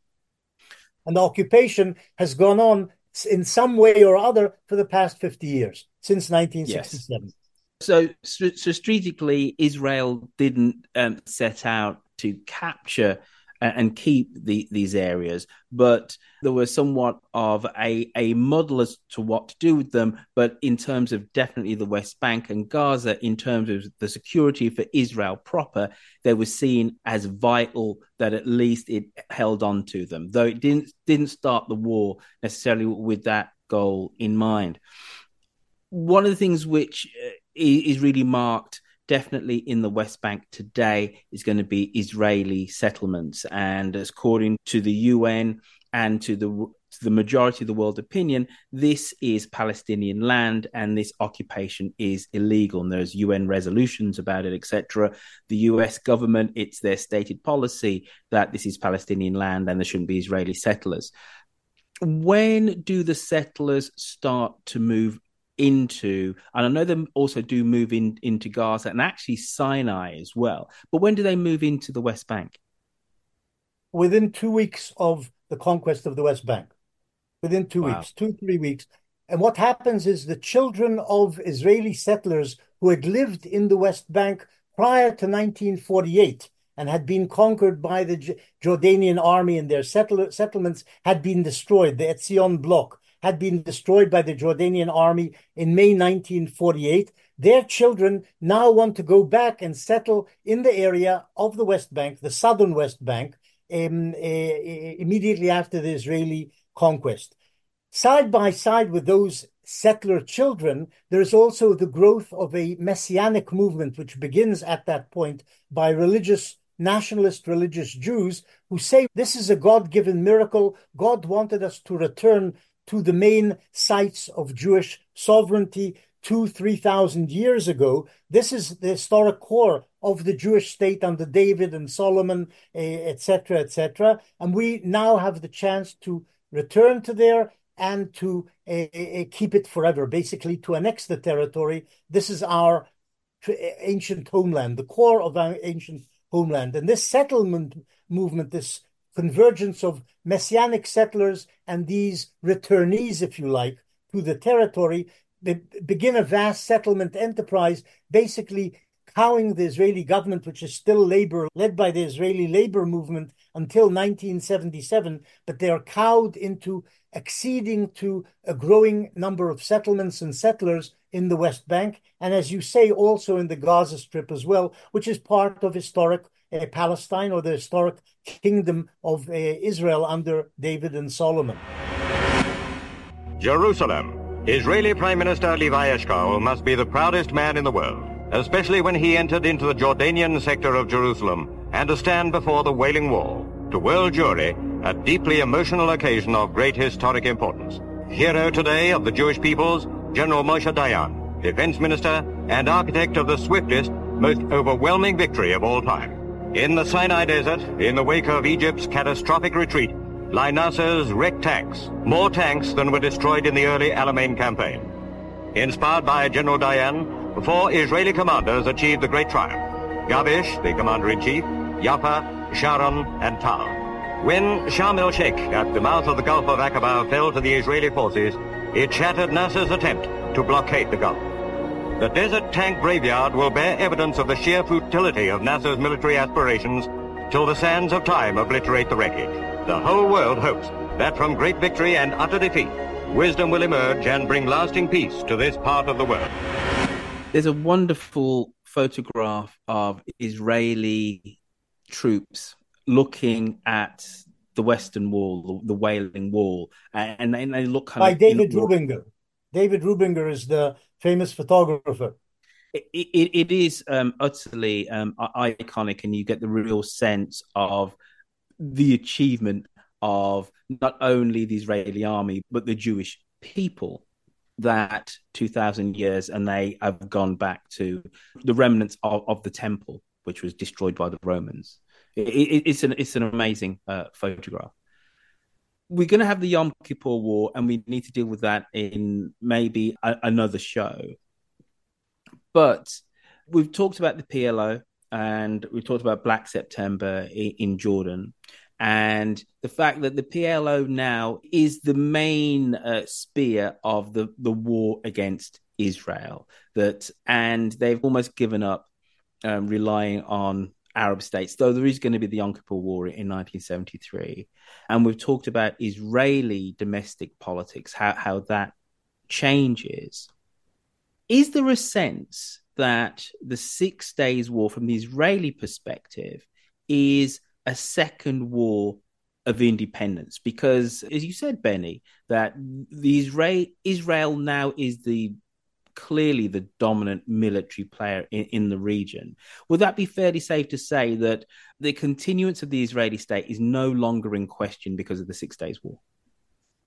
And the occupation has gone on in some way or other for the past 50 years, since 1967. Yes. So, so strategically, Israel didn't um, set out to capture and keep the, these areas, but there was somewhat of a, a model as to what to do with them. But in terms of definitely the West Bank and Gaza, in terms of the security for Israel proper, they were seen as vital that at least it held on to them, though it didn't didn't start the war necessarily with that goal in mind. One of the things which uh, is really marked definitely in the West Bank today is going to be Israeli settlements. And according to the UN and to the the majority of the world opinion, this is Palestinian land and this occupation is illegal. And there's UN resolutions about it, etc. The US government, it's their stated policy that this is Palestinian land and there shouldn't be Israeli settlers. When do the settlers start to move into, and I know they also do move in into Gaza and actually Sinai as well. But when do they move into the West Bank? Within two weeks of the conquest of the West Bank. Within two wow. weeks, two, three weeks. And what happens is the children of Israeli settlers who had lived in the West Bank prior to 1948 and had been conquered by the J- Jordanian army and their settle- settlements had been destroyed. The Etzion bloc had been destroyed by the Jordanian army in May 1948. Their children now want to go back and settle in the area of the West Bank, the southern West Bank, um, uh, immediately after the Israeli conquest. Side by side with those settler children, there is also the growth of a messianic movement, which begins at that point by religious nationalist religious Jews who say this is a God given miracle. God wanted us to return to the main sites of Jewish sovereignty two, three thousand years ago. This is the historic core of the Jewish state under David and Solomon, etc., uh, etc. Et and we now have the chance to return to there and to uh, keep it forever, basically to annex the territory. This is our ancient homeland, the core of our ancient homeland. And this settlement movement, this convergence of messianic settlers and these returnees, if you like, to the territory, they begin a vast settlement enterprise, basically cowing the Israeli government, which is still labor led by the Israeli labor movement until 1977, but they are cowed into acceding to a growing number of settlements and settlers in the West Bank, and as you say, also in the Gaza Strip as well, which is part of historic Palestine or the historic kingdom of uh, Israel under David and Solomon. Jerusalem. Israeli Prime Minister Levi Eshkol must be the proudest man in the world, especially when he entered into the Jordanian sector of Jerusalem and to stand before the Wailing Wall. To world Jewry, a deeply emotional occasion of great historic importance. Hero today of the Jewish peoples, General Moshe Dayan, defense minister and architect of the swiftest, most overwhelming victory of all time. In the Sinai Desert, in the wake of Egypt's catastrophic retreat, lie Nasser's wrecked tanks, more tanks than were destroyed in the El Alamein campaign. Inspired by General Dayan, four Israeli commanders achieved the great triumph. Gavish, the commander-in-chief, Yafa, Sharon, and Tal. When Sharm el-Sheikh, at the mouth of the Gulf of Aqaba, fell to the Israeli forces, it shattered Nasser's attempt to blockade the Gulf. The desert tank graveyard will bear evidence of the sheer futility of Nasser's military aspirations till the sands of time obliterate the wreckage. The whole world hopes that from great victory and utter defeat, wisdom will emerge and bring lasting peace to this part of the world. There's a wonderful photograph of Israeli troops looking at the Western Wall, the Wailing Wall, and they, they look kind by of, David you know, Rubinger. David Rubinger is the famous photographer. It, it, it is um, utterly um, iconic, and you get the real sense of the achievement of not only the Israeli army but the Jewish people that 2000 years and they have gone back to the remnants of, of the temple which was destroyed by the romans it, it, it's an it's an amazing uh, photograph we're going to have the yom kippur war and we need to deal with that in maybe a, another show but we've talked about the plo and we've talked about black september in, jordan and the fact that the PLO now is the main uh, spear of the, the war against Israel. That and they've almost given up um, relying on Arab states, though there is going to be the Yom Kippur War in 1973, and we've talked about Israeli domestic politics, how how that changes. Is there a sense that the Six Days War, from the Israeli perspective, is a second war of independence because as you said benny that the israel israel now is the clearly the dominant military player in, in, the region would that be fairly safe to say that the continuance of the israeli state is no longer in question because of the six days war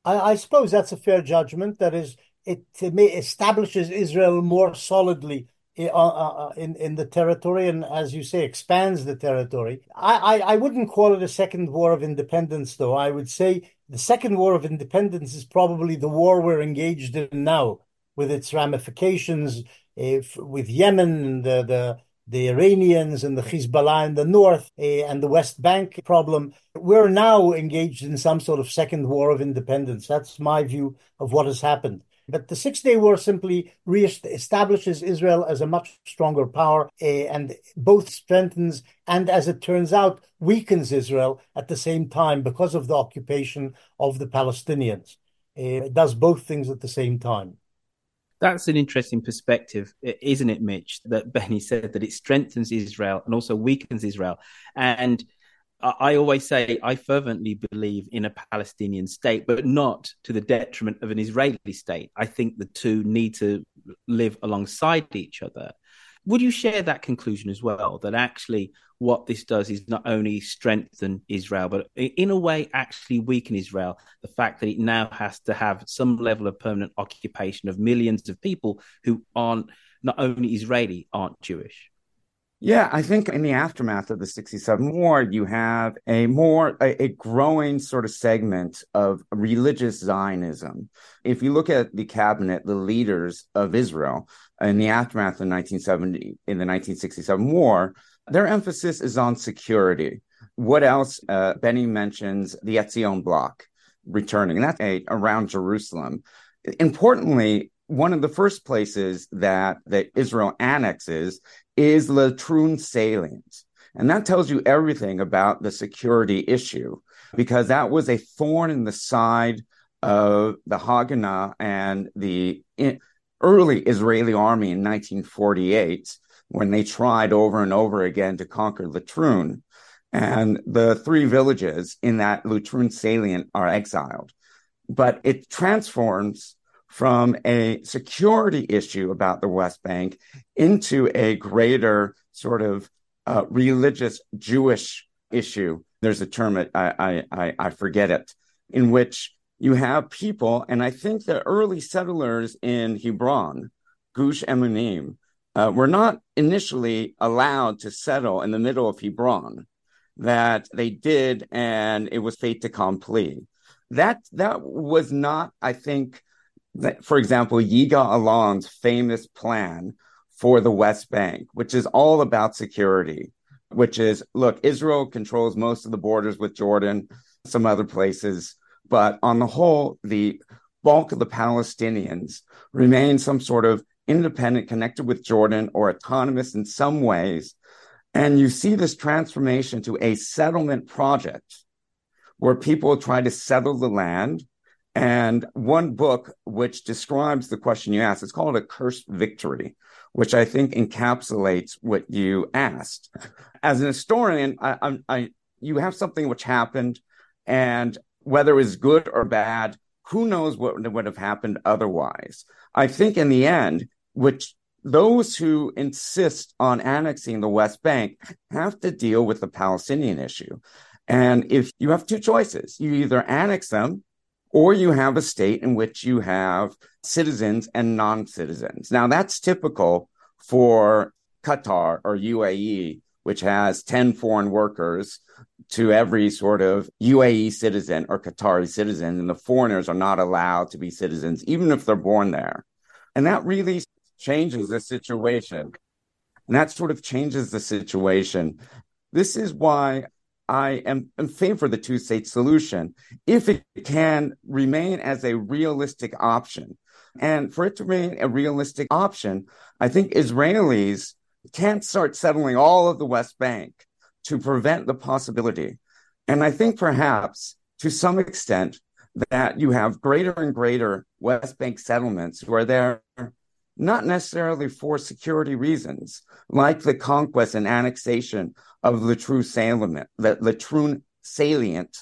i, I suppose that's a fair judgment that is it, establishes israel more solidly uh, uh, in in the territory, and as you say, expands the territory. I, I, I wouldn't call it a second war of independence, though. I would say the second war of independence is probably the war we're engaged in now, with its ramifications if, with Yemen and the, the the Iranians and the Hezbollah in the north uh, and the West Bank problem. We're now engaged in some sort of second war of independence. That's my view of what has happened. But the Six Day War simply re-establishes Israel as a much stronger power uh, and both strengthens and, as it turns out, weakens Israel at the same time because of the occupation of the Palestinians. Uh, it does both things at the same time. That's an interesting perspective, isn't it, Mitch? That Benny said that it strengthens Israel and also weakens Israel. And I always say I fervently believe in a Palestinian state, but not to the detriment of an Israeli state. I think the two need to live alongside each other. Would you share that conclusion as well? That actually, what this does is not only strengthen Israel, but in a way, actually weaken Israel. The fact that it now has to have some level of permanent occupation of millions of people who aren't not only Israeli, aren't Jewish. Yeah, I think in the aftermath of the 67 war, you have a more, a, a, growing sort of segment of religious Zionism. If you look at the cabinet, the leaders of Israel in the aftermath of 1970, in the 1967 war, their emphasis is on security. What else? Uh, Benny mentions the Etzion bloc returning, and that's a, around Jerusalem. Importantly, one of the first places that, that Israel annexes is Latrun salient. And that tells you everything about the security issue because that was a thorn in the side of the Haganah and the early Israeli army in 1948 when they tried over and over again to conquer Latrun. And the three villages in that Latrun salient are exiled. But it transforms from a security issue about the West Bank into a greater sort of uh, religious Jewish issue. There's a term I, I I I forget it in which you have people, and I think the early settlers in Hebron, Gush Emunim, uh, were not initially allowed to settle in the middle of Hebron. That they did, and it was fait accompli. That that was not, I think, for example, Yigal Allon's famous plan for the West Bank, which is all about security, which is look, Israel controls most of the borders with Jordan, some other places, but on the whole, the bulk of the Palestinians remain some sort of independent, connected with Jordan, or autonomous in some ways. And you see this transformation to a settlement project where people try to settle the land and one book which describes the question you asked, it's called A Cursed Victory, which I think encapsulates what you asked. As an historian, I, I, you have something which happened, and whether it was good or bad, who knows what would have happened otherwise. I think in the end, which those who insist on annexing the West Bank have to deal with the Palestinian issue. And if you have two choices, you either annex them or you have a state in which you have citizens and non citizens. Now, that's typical for Qatar or UAE, which has 10 foreign workers to every sort of UAE citizen or Qatari citizen, and the foreigners are not allowed to be citizens, even if they're born there. And that really changes the situation. And that sort of changes the situation. This is why I am in favor of the two state solution if it can remain as a realistic option. And for it to remain a realistic option, I think Israelis can't start settling all of the West Bank to prevent the possibility. And I think perhaps to some extent that you have greater and greater West Bank settlements who are there not necessarily for security reasons, like the conquest and annexation of Latrun salient, the Latrun salient,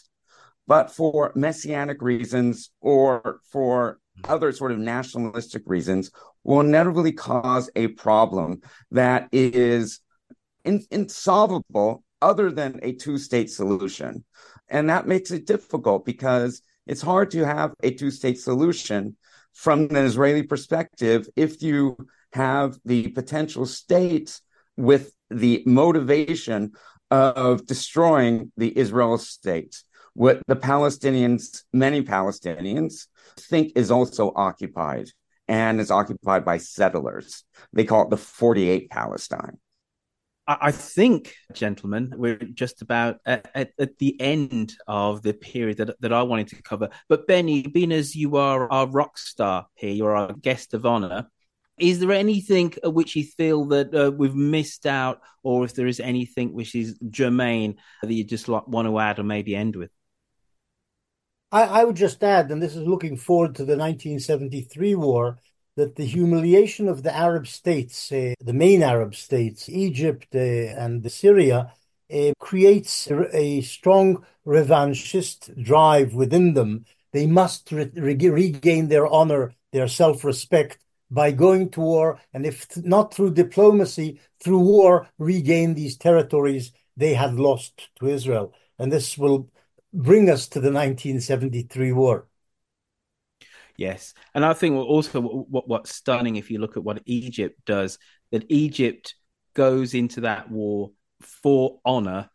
but for messianic reasons or for other sort of nationalistic reasons, will inevitably cause a problem that is in, insolvable other than a two state solution. And that makes it difficult because it's hard to have a two state solution from an Israeli perspective if you have the potential state with the motivation of destroying the Israel state. What the Palestinians, many Palestinians, think is also occupied and is occupied by settlers. They call it the 48 Palestine. I think, gentlemen, we're just about at, at, at, the end of the period that, that I wanted to cover. But Benny, being as you are our rock star here, you're our guest of honor. Is there anything which you feel that uh, we've missed out, or if there is anything which is germane that you just like, want to add or maybe end with? I, I would just add, and this is looking forward to the 1973 war, that the humiliation of the Arab states, uh, the main Arab states, Egypt uh, and Syria, uh, creates a strong revanchist drive within them. They must re- regain their honor, their self respect by going to war, and if th- not through diplomacy, through war, regain these territories they had lost to Israel. And this will bring us to the 1973 war. Yes, and I think also what, what's stunning if you look at what Egypt does, that Egypt goes into that war for honor,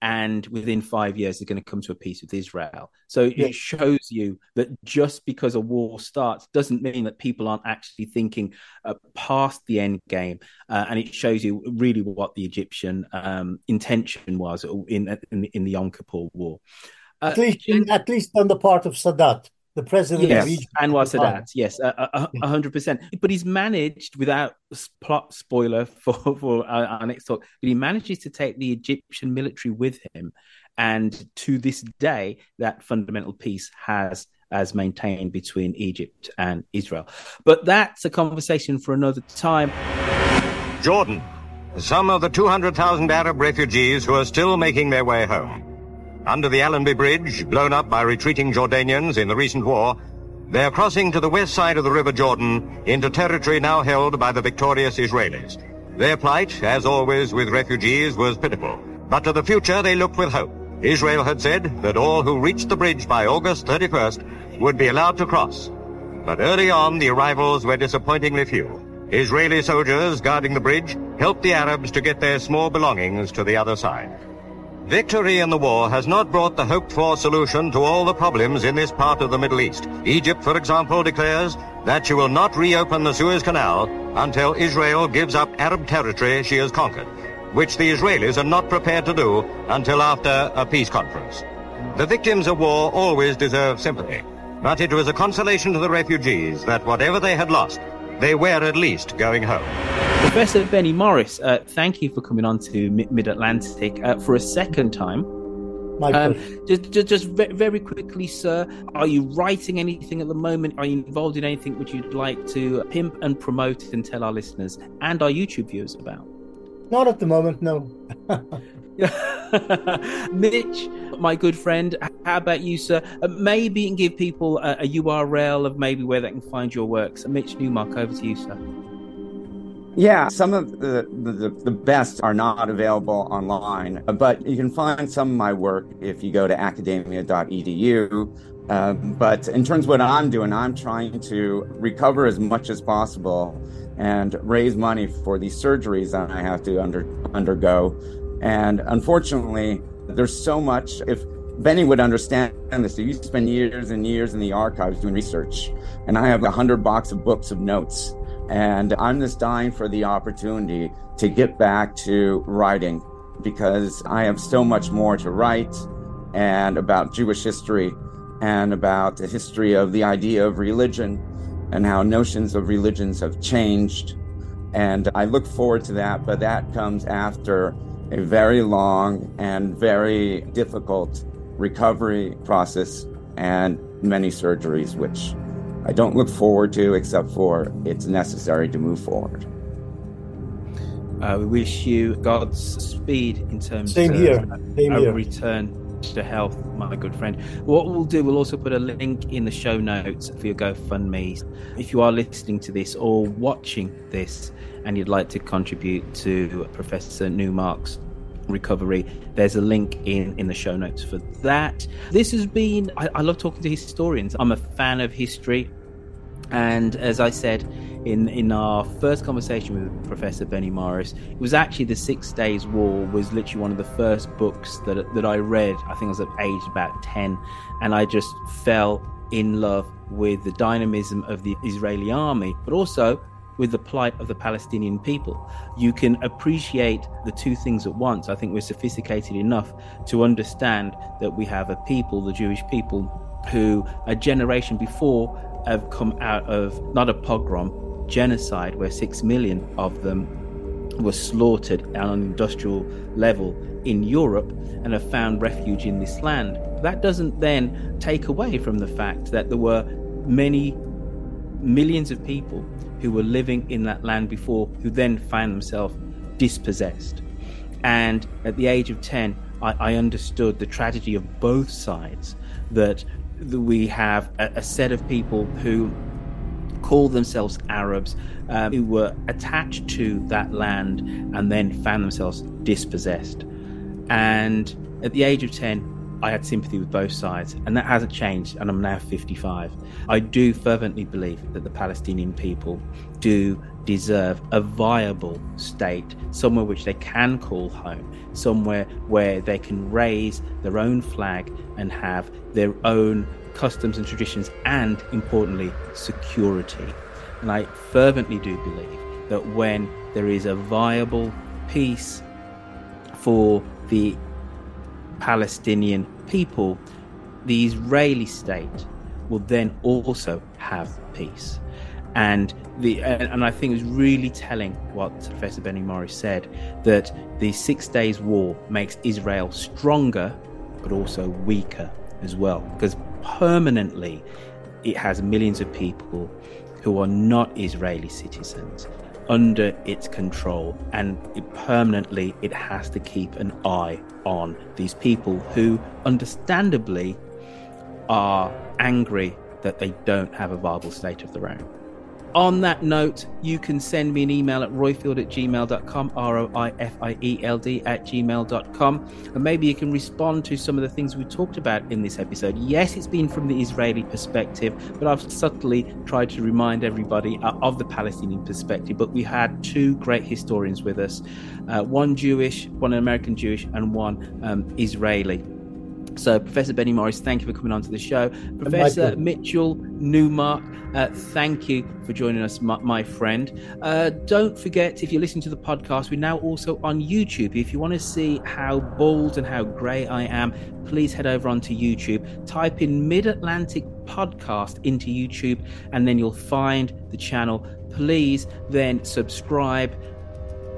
and within five years they're going to come to a peace with Israel. So it shows you that just because a war starts doesn't mean that people aren't actually thinking uh, past the end game, uh, and it shows you really what the Egyptian um, intention was in in, in the Yom Kippur War. Uh, at least, at least on the part of Sadat the president yes, of Egypt. Anwar Sadat, yes, a hundred percent. But he's managed without plot spoiler for for our, our, next talk. But he manages to take the Egyptian military with him, and to this day, that fundamental peace has as maintained between Egypt and Israel. But that's a conversation for another time. Jordan, some of the 200,000 Arab refugees who are still making their way home. Under the Allenby Bridge, blown up by retreating Jordanians in the recent war, they are crossing to the west side of the River Jordan into territory now held by the victorious Israelis. Their plight, as always with refugees, was pitiful. But to the future they looked with hope. Israel had said that all who reached the bridge by August 31st would be allowed to cross. But early on, the arrivals were disappointingly few. Israeli soldiers guarding the bridge helped the Arabs to get their small belongings to the other side. Victory in the war has not brought the hoped-for solution to all the problems in this part of the Middle East. Egypt, for example, declares that she will not reopen the Suez Canal until Israel gives up Arab territory she has conquered, which the Israelis are not prepared to do until after a peace conference. The victims of war always deserve sympathy, but it was a consolation to the refugees that whatever they had lost, they were at least going home. Professor Benny Morris, uh, thank you for coming on to Mid Atlantic uh, for a second time. Um, just, just, just very quickly, sir, are you writing anything at the moment? Are you involved in anything which you'd like to pimp and promote and tell our listeners and our YouTube viewers about? Not at the moment, no. Mitch, my good friend, how about you, sir? Uh, maybe you can give people a, a, URL of maybe where they can find your works. So Mitch Newmark, over to you, sir. Yeah, some of the, the, the best are not available online, but you can find some of my work if you go to academia.edu Um, but in terms of what I'm doing, I'm trying to recover as much as possible and raise money for these surgeries that I have to under, undergo. And unfortunately, there's so much. If Benny would understand this, you spend years and years in the archives doing research, and I have a hundred box of books of notes, and I'm just dying for the opportunity to get back to writing because I have so much more to write and about Jewish history and about the history of the idea of religion and how notions of religions have changed. And I look forward to that, but that comes after a very long and very difficult recovery process and many surgeries, which I don't look forward to except for it's necessary to move forward. Uh, we wish you God's speed in terms Same of here. Same a here. return to health, my good friend. What we'll do, we'll also put a link in the show notes for your GoFundMe. If you are listening to this or watching this and you'd like to contribute to Professor Newmark's recovery, there's a link in, in the show notes for that. This has been, I, I love talking to historians. I'm a fan of history. And as I said in in our first conversation with Professor Benny Morris, it was actually the Six Days War was literally one of the first books that that I read. I think I was at age about ten, and I just fell in love with the dynamism of the Israeli army, but also with the plight of the Palestinian people. You can appreciate the two things at once. I think we're sophisticated enough to understand that we have a people, the Jewish people, who a generation before have come out of not a pogrom, genocide, where six million of them were slaughtered on an industrial level in Europe and have found refuge in this land. That doesn't then take away from the fact that there were many millions of people who were living in that land before who then found themselves dispossessed. And at the age of 10, I, I understood the tragedy of both sides that we have a, a set of people who call themselves Arabs, um, who were attached to that land and then found themselves dispossessed. And at the age of 10, I had sympathy with both sides, and that hasn't changed, and I'm now 55. I do fervently believe that the Palestinian people do deserve a viable state, somewhere which they can call home, somewhere where they can raise their own flag and have their own customs and traditions, and importantly, security. And I fervently do believe that when there is a viable peace for the Palestinian people, the Israeli state will then also have peace. And the and I think it was really telling what Professor Benny Morris said that the Six Days War makes Israel stronger, but also weaker as well, because permanently it has millions of people who are not Israeli citizens under its control and it permanently it has to keep an eye on these people who understandably are angry that they don't have a viable state of their own on that note, you can send me an email at roifield at gmail.com, R O I F I E L D at gmail.com, and maybe you can respond to some of the things we talked about in this episode. Yes, it's been from the Israeli perspective, but I've subtly tried to remind everybody uh, of the Palestinian perspective. But we had two great historians with us uh, one Jewish, one American Jewish, and one um, Israeli. So, Professor Benny Morris, thank you for coming on to the show. Professor Mitchell Newmark, uh, thank you for joining us, my, my friend. Uh, don't forget, if you're listening to the podcast, we're now also on YouTube. If you want to see how bald and how grey I am, please head over onto YouTube. Type in Mid Atlantic Podcast into YouTube, and then you'll find the channel. Please then subscribe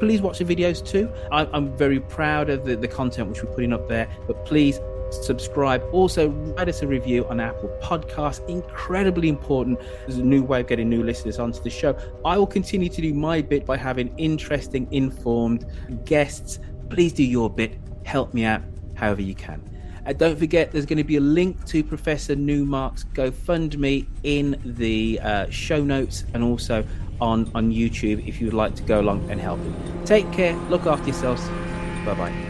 please watch the videos too. I, I'm very proud of the, the content which we're putting up there, but please subscribe. Also, write us a review on Apple Podcasts. Incredibly important. There's a new way of getting new listeners onto the show. I will continue to do my bit by having interesting, informed guests. Please do your bit. Help me out however you can. Uh, don't forget, there's going to be a link to Professor Newmark's GoFundMe in the uh, show notes and also on, on YouTube if you would like to go along and help him. Take care, look after yourselves. Bye bye.